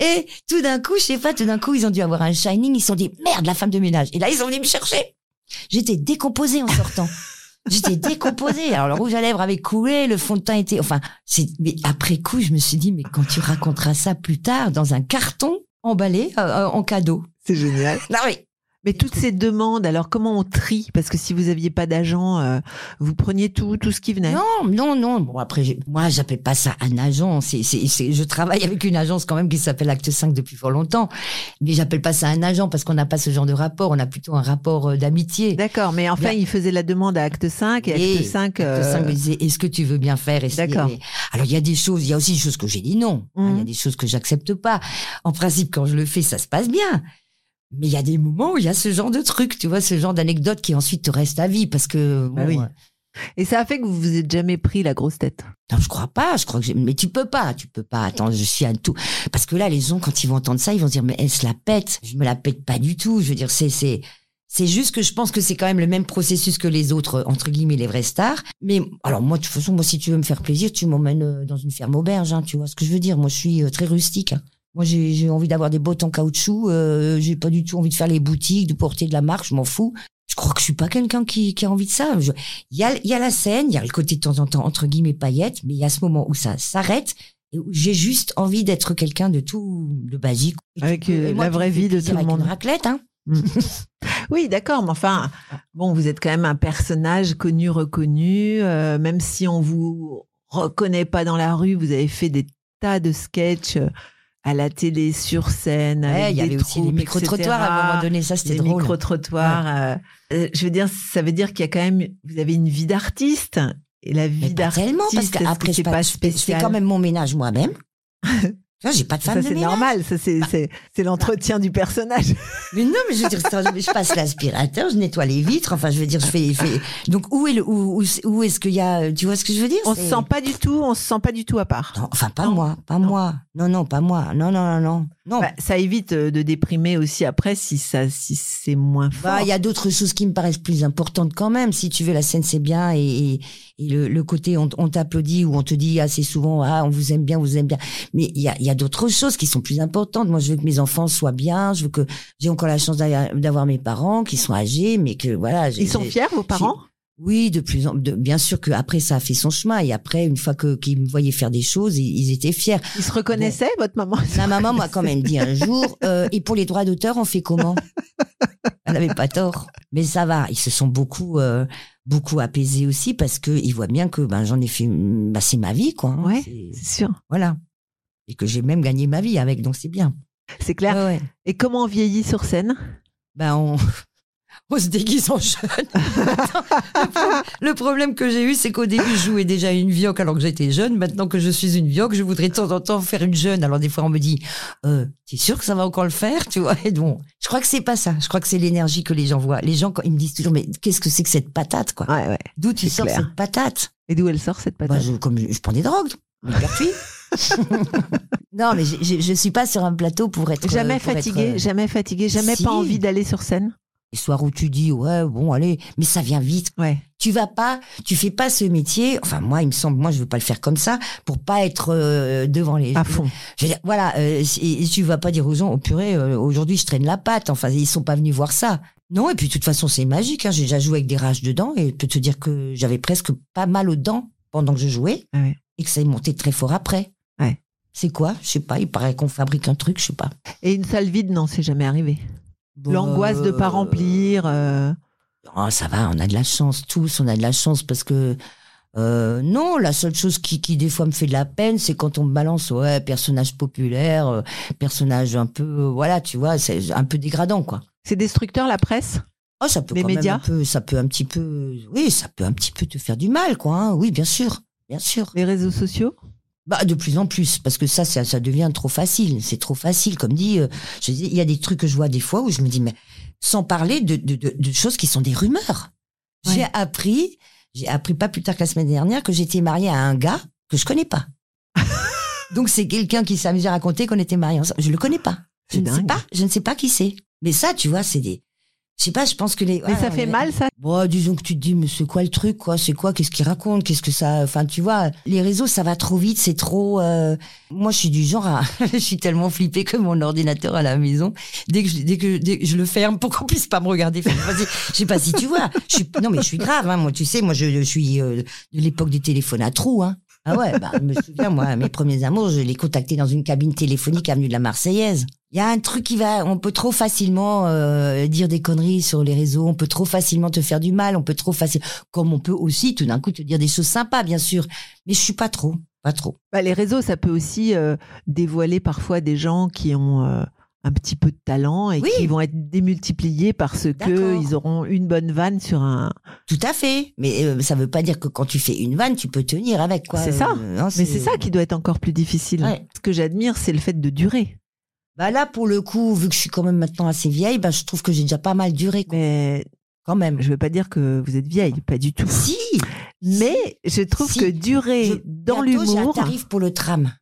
Speaker 3: Et tout d'un coup, je sais pas, tout d'un coup, ils ont dû avoir un shining, ils se sont dit, merde, la femme de ménage. Et là, ils sont venus me chercher. J'étais décomposée en sortant. J'étais décomposée. Alors, le rouge à lèvres avait coulé, le fond de teint était, enfin, c'est, mais après coup, je me suis dit, mais quand tu raconteras ça plus tard, dans un carton emballé, euh, euh, en cadeau.
Speaker 4: C'est génial.
Speaker 3: Non, oui.
Speaker 4: Mais toutes ces demandes, alors comment on trie? Parce que si vous aviez pas d'agent, euh, vous preniez tout, tout ce qui venait.
Speaker 3: Non, non, non. Bon, après, moi, j'appelle pas ça un agent. C'est, c'est, c'est, je travaille avec une agence quand même qui s'appelle Acte 5 depuis fort longtemps. Mais j'appelle pas ça un agent parce qu'on n'a pas ce genre de rapport. On a plutôt un rapport euh, d'amitié.
Speaker 4: D'accord, mais enfin,
Speaker 3: Bien.
Speaker 4: il faisait la demande à Acte 5 et
Speaker 3: Et
Speaker 4: Acte 5.
Speaker 3: Acte
Speaker 4: euh,
Speaker 3: 5 me disait, est-ce que tu veux bien faire
Speaker 4: D'accord.
Speaker 3: Alors, il y a des choses, il y a aussi des choses que j'ai dit non. Hein, Il y a
Speaker 4: Mhm.
Speaker 3: des choses que j'accepte pas. En principe, quand je le fais, ça se passe bien. Mais il y a des moments où il y a ce genre de truc, tu vois, ce genre d'anecdote qui ensuite te reste à vie parce que,
Speaker 4: Bah oui. Et ça a fait que vous vous êtes jamais pris la grosse tête.
Speaker 3: Non, je crois pas. Je crois que mais tu peux pas, tu peux pas. Attends, je suis à tout. Parce que là, les gens, quand ils vont entendre ça, ils vont se dire mais elle se la pète. Je me la pète pas du tout. Je veux dire, c'est c'est c'est juste que je pense que c'est quand même le même processus que les autres entre guillemets les vraies stars. Mais alors moi, de toute façon, moi, si tu veux me faire plaisir, tu m'emmènes euh, dans une ferme auberge. Hein, tu vois ce que je veux dire Moi, je suis euh, très rustique. hein. Moi, j'ai envie d'avoir des bottes en caoutchouc. Euh, j'ai pas du tout envie de faire les boutiques, de porter de la marque. Je m'en fous. je crois que je suis pas quelqu'un qui, qui a envie de ça. Il y a, y a la scène, il y a le côté de temps en temps entre guillemets paillettes, mais il y a ce moment où ça s'arrête et où j'ai juste envie d'être quelqu'un de tout de basique.
Speaker 4: Avec, euh,
Speaker 3: et moi,
Speaker 4: la vraie vie de tout le monde.
Speaker 3: Une raclette, hein.
Speaker 4: Oui, d'accord, mais enfin, bon, vous êtes quand même un personnage connu, reconnu, euh, même si on vous reconnaît pas dans la rue, vous avez fait des tas de sketchs euh, à la télé, sur scène,
Speaker 3: Ouais, il y
Speaker 4: des
Speaker 3: avait aussi les
Speaker 4: troupes,
Speaker 3: micro-trottoirs à un moment donné, ça c'était drôle.
Speaker 4: micro-trottoirs. euh, euh, je veux dire, ça veut dire qu'il y a quand même, vous avez une vie d'artiste. Et la vie d'artiste,
Speaker 3: tellement, parce qu'après,
Speaker 4: c'est
Speaker 3: je, fais quand même mon ménage moi-même. J'ai pas de femme
Speaker 4: Ça, c'est normal. Ça, c'est, c'est, c'est l'entretien du personnage.
Speaker 3: Mais non, mais je veux dire, je passe l'aspirateur, je nettoie les vitres. Enfin, je veux dire, je fais. je fais- Donc, où est le, où, où, où est-ce qu'il y a, tu vois ce que je veux dire?
Speaker 4: On se sent pas du tout, on se sent pas du tout à part.
Speaker 3: Non, enfin, pas
Speaker 4: Non.
Speaker 3: moi, pas
Speaker 4: Non.
Speaker 3: moi. Non, non, pas moi. Non, non, non, non. Non.
Speaker 4: Bah, ça évite euh, de déprimer aussi après si ça, si c'est moins fort.
Speaker 3: Bah, il y a d'autres choses qui me paraissent plus importantes quand même. Si tu veux, la scène c'est bien et, et, le, le côté on, on t'applaudit ou on te dit assez souvent ah on vous aime bien, on vous aime bien. Mais il y a, il y a d'autres choses qui sont plus importantes. Moi, je veux que mes enfants soient bien. Je veux que j'ai encore la chance d'a- d'avoir mes parents qui sont âgés, mais que voilà.
Speaker 4: Ils sont fiers, vos parents?
Speaker 3: Oui, de plus en de, bien sûr que après ça a fait son chemin et après une fois que qu'ils me voyaient faire des choses, ils, ils étaient fiers.
Speaker 4: Ils se reconnaissaient, votre maman?
Speaker 3: Ma maman m'a quand même dit un jour euh, et pour les droits d'auteur, on fait comment? Elle n'avait pas tort, mais ça va. Ils se sont beaucoup euh, beaucoup apaisés aussi parce que ils voient bien que ben j'en ai fait bah, c'est ma vie quoi. hein.
Speaker 4: Ouais.
Speaker 3: C'est-
Speaker 4: C'est sûr,
Speaker 3: Voilà. Et que j'ai même gagné ma vie avec donc c'est bien.
Speaker 4: c'est clair.
Speaker 3: Ouais, ouais.
Speaker 4: Et comment on vieillit sur scène?
Speaker 3: Ben on on se déguise en jeune. Le, pro- le problème que j'ai eu, c'est qu'au début, je jouais déjà une vioque alors que j'étais jeune. Maintenant que je suis une vioque, je voudrais de temps en temps faire une jeune. Alors des fois, on me dit, euh, t'es sûr que ça va encore le faire, tu vois Et bon, je crois que c'est pas ça. Je crois que c'est l'énergie que les gens voient. Les gens, quand ils me disent toujours, mais qu'est-ce que c'est que cette patate, quoi
Speaker 4: Ouais, ouais.
Speaker 3: D'où tu sors
Speaker 4: clair.
Speaker 3: cette patate?
Speaker 4: Et d'où elle sort cette
Speaker 3: Bah,
Speaker 4: patate
Speaker 3: je, comme je, je prends des drogues, des non, mais je, je, je suis pas sur un plateau pour être
Speaker 4: Jamais
Speaker 3: être,
Speaker 4: fatigué,
Speaker 3: euh,
Speaker 4: jamais fatigué, jamais
Speaker 3: si.
Speaker 4: pas envie d'aller sur scène
Speaker 3: Les soirs où tu dis, ouais, bon, allez, mais ça vient vite.
Speaker 4: Ouais.
Speaker 3: Tu vas pas, tu fais pas ce métier. Enfin, moi, il me semble, moi, je veux pas le faire comme ça pour pas être euh, devant les.
Speaker 4: À fond.
Speaker 3: Je veux dire, voilà, euh, et, et tu vas pas dire aux gens, oh purée, euh, aujourd'hui, je traîne la patte. Enfin, ils sont pas venus voir ça. Non, et puis de toute façon, c'est magique. Hein. J'ai déjà joué avec des rages dedans et je peux te dire que j'avais presque pas mal aux dents pendant que je jouais
Speaker 4: Ah ouais.
Speaker 3: et que ça est monté très fort après.
Speaker 4: Ouais.
Speaker 3: C'est quoi? Je sais pas. Il paraît qu'on fabrique un truc, je sais pas.
Speaker 4: Et une salle vide, non, c'est jamais arrivé.
Speaker 3: Bon,
Speaker 4: L'angoisse de pas
Speaker 3: euh,
Speaker 4: remplir. euh,
Speaker 3: Oh, ça va, on a de la chance, tous, on a de la chance parce que euh, non, la seule chose qui, qui des fois me fait de la peine, c'est quand on me balance, ouais, personnage populaire, euh, personnage un peu, euh, voilà, tu vois, c'est un peu dégradant, quoi.
Speaker 4: C'est destructeur la presse?
Speaker 3: Oh, ça peut
Speaker 4: Les
Speaker 3: quand même
Speaker 4: médias?
Speaker 3: un peu, ça peut un petit peu, oui, ça peut un petit peu te faire du mal, quoi. hein. Oui, bien sûr, bien sûr.
Speaker 4: Les réseaux sociaux?
Speaker 3: Bah, de plus en plus, parce que ça, ça, ça devient trop facile. C'est trop facile, comme dit. euh, je dis, il y a des trucs que je vois des fois où je me dis, mais sans parler de, de, de, de choses qui sont des rumeurs. J'ai appris, j'ai appris pas plus tard que la semaine dernière que j'étais mariée à un gars que je connais pas. Donc c'est quelqu'un qui s'amusait à raconter qu'on était mariés ensemble. Je le connais pas. Je ne sais pas. Je ne sais pas qui c'est. Mais ça, tu vois, c'est des. Je sais pas. Je pense que les.
Speaker 4: Mais
Speaker 3: ouais,
Speaker 4: ça fait mal, ça
Speaker 3: Bon, disons que tu te dis, mais c'est quoi le truc, quoi? C'est quoi? Qu'est-ce qu'il raconte? Qu'est-ce que ça Enfin, tu vois, les réseaux, ça va trop vite, c'est trop. euh, Moi, je suis du genre à. je suis tellement flippée que mon ordinateur à la maison, dès que je, dès que, dès que je le ferme pour qu'on puisse pas me regarder. Je sais pas si tu vois. Je suis... Non, mais je suis grave. Hein, moi, tu sais, moi, je, je suis euh, de l'époque des téléphones à trous. Hein. Ah ouais, bah, je me souviens, moi, mes premiers amours, je les contactais dans une cabine téléphonique avenue de la Marseillaise. Il y a un truc qui va, on peut trop facilement euh, dire des conneries sur les réseaux, on peut trop facilement te faire du mal, on peut trop facilement, comme on peut aussi tout d'un coup te dire des choses sympas, bien sûr. Mais je suis pas trop, pas trop.
Speaker 4: Bah, Les réseaux, ça peut aussi euh, dévoiler parfois des gens qui ont euh, un petit peu de talent et
Speaker 3: Oui.
Speaker 4: qui vont être démultipliés parce que ils auront une bonne vanne sur un.
Speaker 3: Tout à fait. Mais euh, ça veut pas dire que quand tu fais une vanne, tu peux tenir avec quoi.
Speaker 4: C'est ça.
Speaker 3: Euh, non,
Speaker 4: Mais c'est ça qui doit être encore plus difficile.
Speaker 3: Ouais.
Speaker 4: Ce que j'admire, c'est le fait de durer.
Speaker 3: Bah là, pour le coup, vu que je suis quand même maintenant assez vieille, bah je trouve que j'ai déjà pas mal duré, quoi,
Speaker 4: Mais
Speaker 3: quand même.
Speaker 4: je veux pas dire que vous êtes vieille, pas du tout.
Speaker 3: Si.
Speaker 4: Mais je trouve
Speaker 3: Si.
Speaker 4: que durer
Speaker 3: Je-
Speaker 4: dans
Speaker 3: bientôt, j'ai un
Speaker 4: l'humour,
Speaker 3: tarif pour le tram.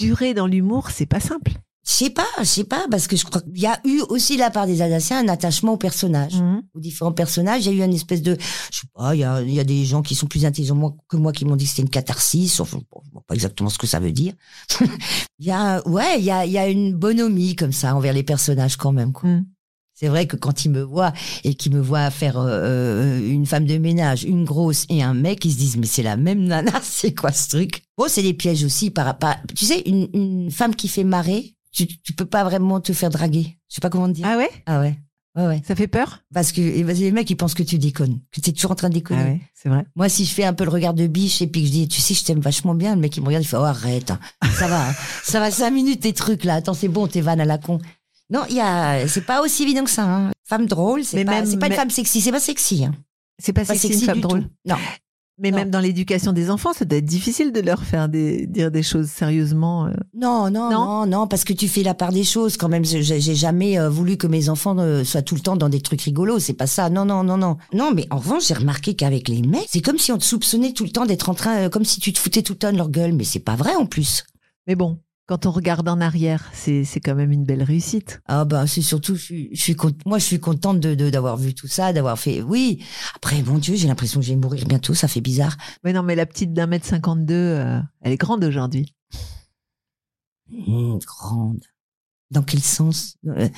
Speaker 4: Durer dans l'humour, c'est pas simple.
Speaker 3: Je sais pas, je sais pas, parce que je crois qu'il y a eu aussi de la part des Alsaciens un attachement au personnage.
Speaker 4: Mhm.
Speaker 3: aux différents personnages. Il y a eu une espèce de, je sais pas, il y a, il y a des gens qui sont plus intelligents que moi qui m'ont dit que c'était une catharsis. Enfin, bon, je vois pas exactement ce que ça veut dire. il y a, ouais, il y a, il y a une bonhomie comme ça envers les personnages quand même. Quoi.
Speaker 4: Mm.
Speaker 3: C'est vrai que quand il me voit et qu'il me voit faire euh, euh, une femme de ménage, une grosse et un mec, ils se disent mais c'est la même nana, c'est quoi ce truc? Bon, c'est des pièges aussi par rapport. Tu sais, une, une femme qui fait marrer, tu, tu peux pas vraiment te faire draguer. Je sais pas comment te dire.
Speaker 4: Ah ouais?
Speaker 3: Ah ouais. Ouais, ouais.
Speaker 4: Ça fait peur?
Speaker 3: Parce que les mecs, ils pensent que tu déconnes, que tu es toujours en train de déconner.
Speaker 4: Ah ouais, c'est vrai.
Speaker 3: Moi, si je fais un peu le regard de biche et puis que je dis, tu sais, je t'aime vachement bien, le mec, il me regarde, il fait, oh, arrête, hein. ça va, hein. ça va cinq minutes, tes trucs, là. Attends, c'est bon, tes vannes à la con. Non, il y a, c'est pas aussi évident que ça, hein. Femme drôle, c'est pas,
Speaker 4: même-
Speaker 3: pas une
Speaker 4: mais-
Speaker 3: femme sexy, c'est pas sexy, hein.
Speaker 4: C'est pas,
Speaker 3: Pas
Speaker 4: sexy,
Speaker 3: sexy
Speaker 4: une femme
Speaker 3: du
Speaker 4: drôle.
Speaker 3: tout. Non.
Speaker 4: Mais
Speaker 3: Non.
Speaker 4: même dans l'éducation des enfants, ça doit être difficile de leur faire des, dire des choses sérieusement. euh.
Speaker 3: Non, non,
Speaker 4: Non
Speaker 3: non, non, parce que tu fais la part des choses quand même. J'ai jamais euh, voulu que mes enfants euh, soient tout le temps dans des trucs rigolos. C'est pas ça. Non, non, non, non. Non, mais en revanche, j'ai remarqué qu'avec les mecs, c'est comme si on te soupçonnait tout le temps d'être en train, comme si tu te foutais tout le temps de leur gueule. Mais c'est pas vrai en plus.
Speaker 4: Mais bon, quand on regarde en arrière, c'est c'est quand même une belle réussite.
Speaker 3: Ah bah c'est surtout, je suis, je suis cont- moi je suis contente de de- d'avoir vu tout ça, d'avoir fait. Oui. Après, mon Dieu, j'ai l'impression que je vais mourir bientôt. Ça fait bizarre.
Speaker 4: Mais non, mais la petite d'un mètre 52, euh, elle est grande aujourd'hui.
Speaker 3: Hum, grande. Dans quel sens Euh,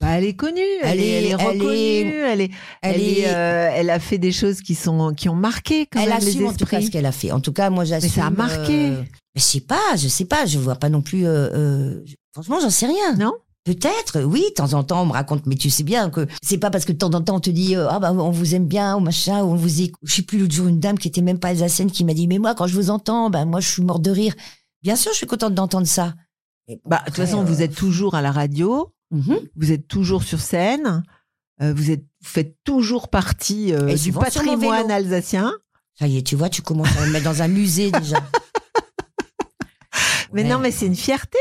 Speaker 4: Bah, elle est connue, elle,
Speaker 3: Elle
Speaker 4: est, elle est reconnue,
Speaker 3: est-
Speaker 4: elle est,
Speaker 3: Elle,
Speaker 4: est, euh, elle a fait des choses qui sont, qui ont marqué quand
Speaker 3: elle
Speaker 4: même les
Speaker 3: assume en tout cas
Speaker 4: esprits.
Speaker 3: ce qu'elle a fait. En tout cas, moi j'assume.
Speaker 4: ça a marqué.
Speaker 3: euh, mais je sais pas, je sais pas, je vois pas non plus. euh, euh, franchement, j'en sais rien.
Speaker 4: Non?
Speaker 3: Peut-être, oui, de temps en temps on me raconte, mais tu sais bien que c'est pas parce que de temps en temps on te dit euh, ah bah on vous aime bien ou machin ou on vous écoute. Je sais plus l'autre jour une dame qui était même pas alsacienne qui m'a dit mais moi quand je vous entends, ben moi je suis morte de rire. Bien sûr, je suis contente d'entendre ça.
Speaker 4: Bah, de toute façon,
Speaker 3: euh,
Speaker 4: vous êtes toujours à la radio,
Speaker 3: mhm.
Speaker 4: vous êtes toujours sur scène, euh, vous êtes, vous faites toujours partie euh, du patrimoine alsacien.
Speaker 3: Ça y est, tu vois, tu commences à me mettre dans un musée déjà.
Speaker 4: Mais non, mais c'est une fierté,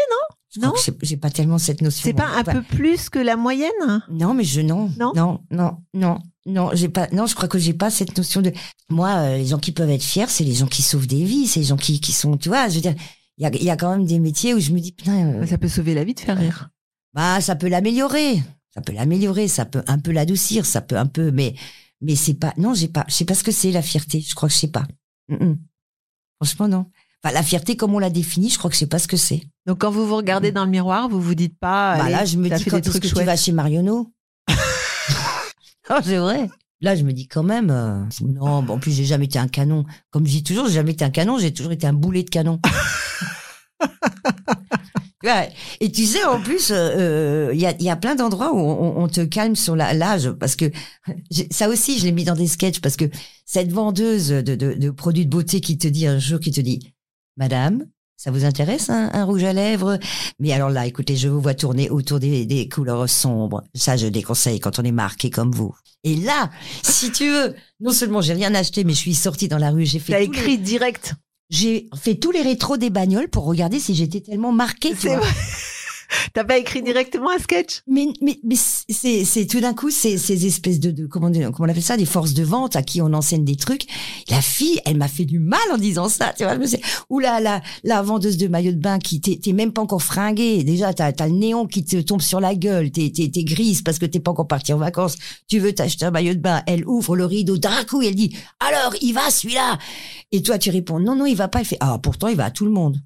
Speaker 3: Je crois
Speaker 4: non?
Speaker 3: j'ai- pas tellement cette notion.
Speaker 4: c'est pas un
Speaker 3: Enfin,
Speaker 4: peu plus que la moyenne?
Speaker 3: Non, mais je non.
Speaker 4: Non?
Speaker 3: Non, non, non, non, j'ai pas. Non, je crois que j'ai pas cette notion de. Moi, euh, les gens qui peuvent être fiers, c'est les gens qui sauvent des vies, c'est les gens qui qui sont. Tu vois, je veux dire, il y a, il y a quand même des métiers où je me dis putain. euh,
Speaker 4: Ça peut sauver la vie de faire rire.
Speaker 3: bah, ça peut l'améliorer. Ça peut l'améliorer. Ça peut un peu l'adoucir. Ça peut un peu. Mais mais c'est pas. Non, j'ai pas. Je sais pas ce que c'est la fierté. Je crois que je sais pas. Mm, mm. Franchement, non. Enfin, la fierté, comme on l'a définie, je crois que je sais pas ce que c'est.
Speaker 4: Donc quand vous vous regardez dans le miroir, vous vous dites pas.
Speaker 3: Bah là, je me dis quand est-ce que tu vas chez Marionneau Non, c'est vrai. Là, je me dis quand même, euh, non, bon, en plus, j'ai jamais été un canon. Comme je dis toujours, j'ai jamais été un canon, j'ai toujours été un boulet de canon. Ouais. Et tu sais, en plus, il euh, il y, a, y a plein d'endroits où on, on te calme sur l'âge, parce que ça aussi, je l'ai mis dans des sketchs, parce que cette vendeuse de, de, de produits de beauté qui te dit un jour, qui te dit, Madame, ça vous intéresse un, un rouge à lèvres? Mais alors là, écoutez, je vous vois tourner autour des, des couleurs sombres. Ça, je déconseille quand on est marqué comme vous. Et là, si tu veux, non seulement j'ai rien acheté, mais je suis sortie dans la rue, j'ai
Speaker 4: T'as
Speaker 3: fait, les-
Speaker 4: écrit direct.
Speaker 3: j'ai fait tous les rétros des bagnoles pour regarder si j'étais tellement marquée. tu
Speaker 4: C'est
Speaker 3: vois.
Speaker 4: vrai. T'as pas écrit directement un sketch?
Speaker 3: Mais, mais, mais c'est, c'est tout d'un coup ces, ces espèces de, de comment, comment on appelle ça, des forces de vente à qui on enseigne des trucs. La fille, elle m'a fait du mal en disant ça, tu vois. Ou la, la, la vendeuse de maillots de bain qui t'es, t'es même pas encore fringuée. Déjà, t'as, t'as le néon qui te tombe sur la gueule. T'es, t'es, t'es grise parce que t'es pas encore partie en vacances. Tu veux t'acheter un maillot de bain. Elle ouvre le rideau d'un coup et elle dit, alors, il va celui-là. Et toi, tu réponds, non, non, il va pas. Elle fait, ah, pourtant, il va à tout le monde.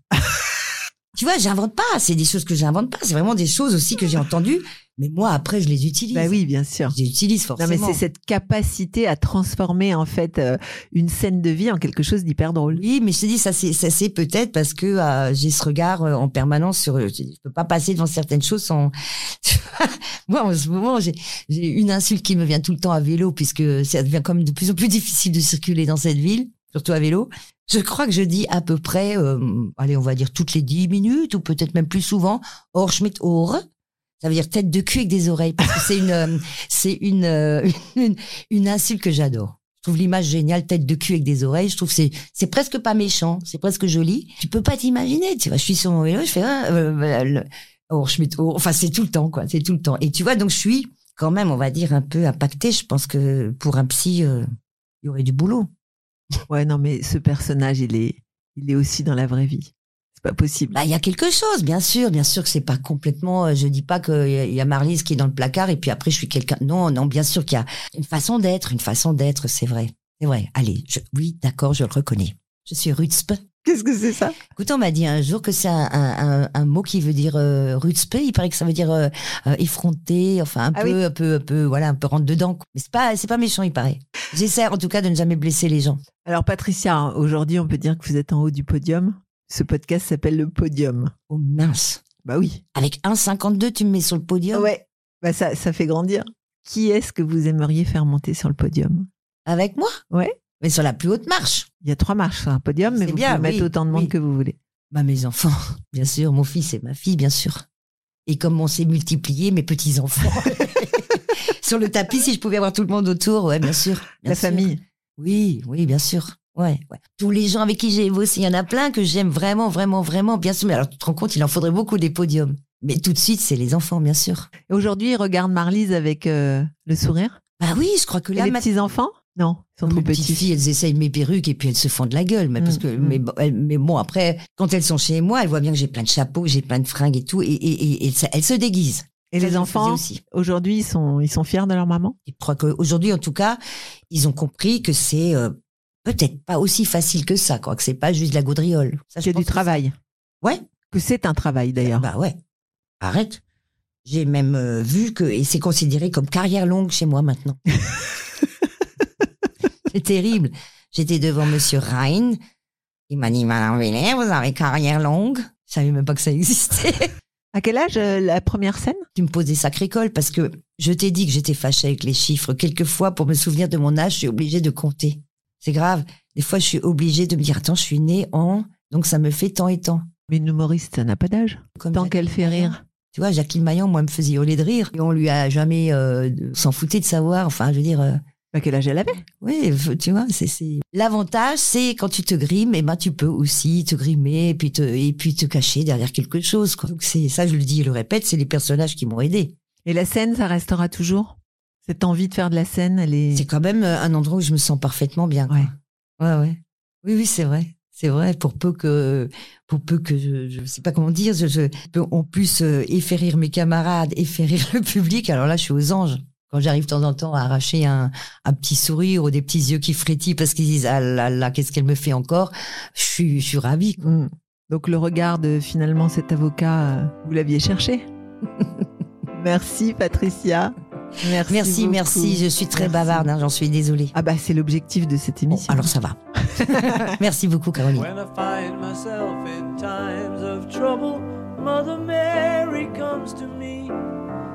Speaker 3: Tu vois, j'invente pas. C'est des choses que j'invente pas. C'est vraiment des choses aussi que j'ai entendues. Mais moi, après, je les utilise.
Speaker 4: Bah oui, bien sûr.
Speaker 3: Je les utilise
Speaker 4: Non,
Speaker 3: forcément.
Speaker 4: mais c'est cette capacité à transformer en fait euh, une scène de vie en quelque chose d'hyper drôle.
Speaker 3: Oui, mais je te dis, ça c'est, ça c'est peut-être parce que euh, j'ai ce regard euh, en permanence sur. Je peux pas passer devant certaines choses sans. Moi, en ce moment, j'ai, j'ai une insulte qui me vient tout le temps à vélo puisque ça devient comme de plus en plus difficile de circuler dans cette ville, surtout à vélo. Je crois que je dis à peu près, euh, allez, on va dire toutes les dix minutes ou peut-être même plus souvent, Orschmidt Ohr. Ça veut dire tête de cul avec des oreilles parce que c'est une, euh, c'est une, euh, une, une insulte que j'adore. Je trouve l'image géniale, tête de cul avec des oreilles. Je trouve c'est c'est presque pas méchant, c'est presque joli. Tu peux pas t'imaginer. Tu vois, je suis sur mon vélo, je fais ah, euh, le- oh, Schmitt, oh. enfin c'est tout le temps quoi, c'est tout le temps. Et tu vois, donc je suis quand même, on va dire un peu impacté. Je pense que pour un psy, euh, il y aurait du boulot.
Speaker 4: Ouais, non, mais ce personnage, il est, il est aussi dans la vraie vie. C'est pas possible.
Speaker 3: Bah, il y a quelque chose, bien sûr, bien sûr que c'est pas complètement. euh, Je dis pas qu'il y a- Marlise qui est dans le placard et puis après je suis quelqu'un. Non, non, bien sûr qu'il y a une façon d'être, une façon d'être, c'est vrai, c'est vrai. Allez, je, oui, d'accord, je le reconnais. Je suis Rutzp.
Speaker 4: Qu'est-ce que c'est ça?
Speaker 3: Écoute, on m'a dit un jour que c'est un, un, mot qui veut dire euh, rutzpe. Il paraît que ça veut dire euh, euh, effronté, enfin un
Speaker 4: Ah
Speaker 3: peu,
Speaker 4: oui.
Speaker 3: un peu, un peu, voilà, un peu rentre dedans. quoi. Mais c'est pas, c'est pas méchant, il paraît. J'essaie en tout cas de ne jamais blesser les gens.
Speaker 4: Alors Patricia, aujourd'hui on peut dire que vous êtes en haut du podium. Ce podcast s'appelle le podium.
Speaker 3: Oh mince.
Speaker 4: Bah oui.
Speaker 3: Avec 1,52, tu me mets sur le podium?
Speaker 4: Ouais. Bah ça, ça fait grandir. Qui est-ce que vous aimeriez faire monter sur le podium?
Speaker 3: Avec moi?
Speaker 4: Ouais.
Speaker 3: Mais sur la plus haute marche.
Speaker 4: Il y a trois marches sur un podium, mais vous
Speaker 3: bien,
Speaker 4: pouvez mettre autant de monde
Speaker 3: oui.
Speaker 4: que vous voulez.
Speaker 3: Bah mes enfants, bien sûr, mon fils et ma fille, bien sûr. Et comme on s'est multiplié, mes petits enfants. sur le tapis, si je pouvais avoir tout le monde autour, ouais, bien sûr. bien
Speaker 4: La
Speaker 3: sûr.
Speaker 4: famille.
Speaker 3: Oui, oui, bien sûr. Ouais, ouais. Tous les gens avec qui j'ai bossé, il y en a plein que j'aime vraiment, vraiment, vraiment, bien sûr. Mais alors, tu te rends compte, il en faudrait beaucoup des podiums. Mais tout de suite, c'est les enfants, bien sûr.
Speaker 4: Et Aujourd'hui, ils regardent Marlise avec euh, le sourire.
Speaker 3: Bah oui, je crois que
Speaker 4: Et
Speaker 3: là,
Speaker 4: les
Speaker 3: ma-
Speaker 4: petits-enfants? Non, ils sont trop
Speaker 3: petites
Speaker 4: petits.
Speaker 3: filles, elles essayent mes perruques et puis elles se font de la gueule. Mais, parce
Speaker 4: Mm,
Speaker 3: que,
Speaker 4: mm.
Speaker 3: mais, bon, elles- mais bon, après, quand elles sont chez moi, elles voient bien que j'ai plein de chapeaux, j'ai plein de fringues et tout, et, et, et, et ça- elles se déguisent.
Speaker 4: Et
Speaker 3: Ça,
Speaker 4: les enfants, aujourd'hui, ils sont, ils sont fiers de leur maman?
Speaker 3: Je crois qu'aujourd'hui, en tout cas, ils ont compris que c'est euh, peut-être pas aussi facile que ça, quoi, que c'est pas juste de la gaudriole. Pense
Speaker 4: du travail.
Speaker 3: Ouais.
Speaker 4: Que c'est un travail d'ailleurs.
Speaker 3: Bah ouais. Arrête. J'ai même euh, vu que et c'est considéré comme carrière longue chez moi maintenant. c'est terrible. J'étais devant Monsieur Rhein. Il m'a dit Madame Vélet, vous avez carrière longue. Je savais même pas que ça existait.
Speaker 4: À quel âge euh, la première scène?
Speaker 3: Tu me poses des sacrées cols parce que je t'ai dit que j'étais fâchée avec les chiffres. Quelquefois, pour me souvenir de mon âge, je suis obligée de compter. C'est grave. Des fois, je suis obligée de me dire attends, je suis née en donc ça me fait tant et tant.
Speaker 4: Mais une humoriste, ça n'a pas d'âge.
Speaker 3: Comme
Speaker 4: Tant qu'elle fait
Speaker 3: Maillan.
Speaker 4: rire.
Speaker 3: Tu vois, Jacqueline Maillan, moi, me faisait hurler de rire. Et on lui a jamais euh, s'en foutait de savoir. Enfin, je veux dire, euh,
Speaker 4: À quel âge elle avait?
Speaker 3: Oui, tu vois, c'est l'avantage, c'est quand tu te grimes, et ben tu peux aussi te grimer et puis te et puis te cacher derrière quelque chose. Quoi. Donc c'est ça, je le dis et le répète, c'est les personnages qui m'ont aidé.
Speaker 4: Et la scène, ça restera toujours? Cette envie de faire de la scène, elle est.
Speaker 3: C'est quand même euh, un endroit où je me sens parfaitement bien. quoi.
Speaker 4: Ouais.
Speaker 3: Ouais, ouais. Oui, oui, c'est vrai. C'est vrai. Pour peu que, pour peu que je, je sais pas comment dire, je, on puisse euh, rire mes camarades rire le public. Alors là, je suis aux anges. Quand j'arrive de temps en temps à arracher un, un petit sourire ou des petits yeux qui frétillent parce qu'ils disent ah là là, qu'est-ce qu'elle me fait encore, je suis, je suis ravie. quoi.
Speaker 4: Mm. Donc le regard de finalement cet avocat, euh, vous l'aviez cherché? Merci Patricia. Merci.
Speaker 3: Merci. Je suis très
Speaker 4: Merci.
Speaker 3: bavarde, hein, j'en suis désolée.
Speaker 4: Ah bah c'est l'objectif de cette
Speaker 3: Bon,
Speaker 4: émission.
Speaker 3: alors ça va. merci beaucoup, Caroline.
Speaker 5: When I find myself in times of trouble, Mother Mary comes to me,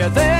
Speaker 5: Yeah,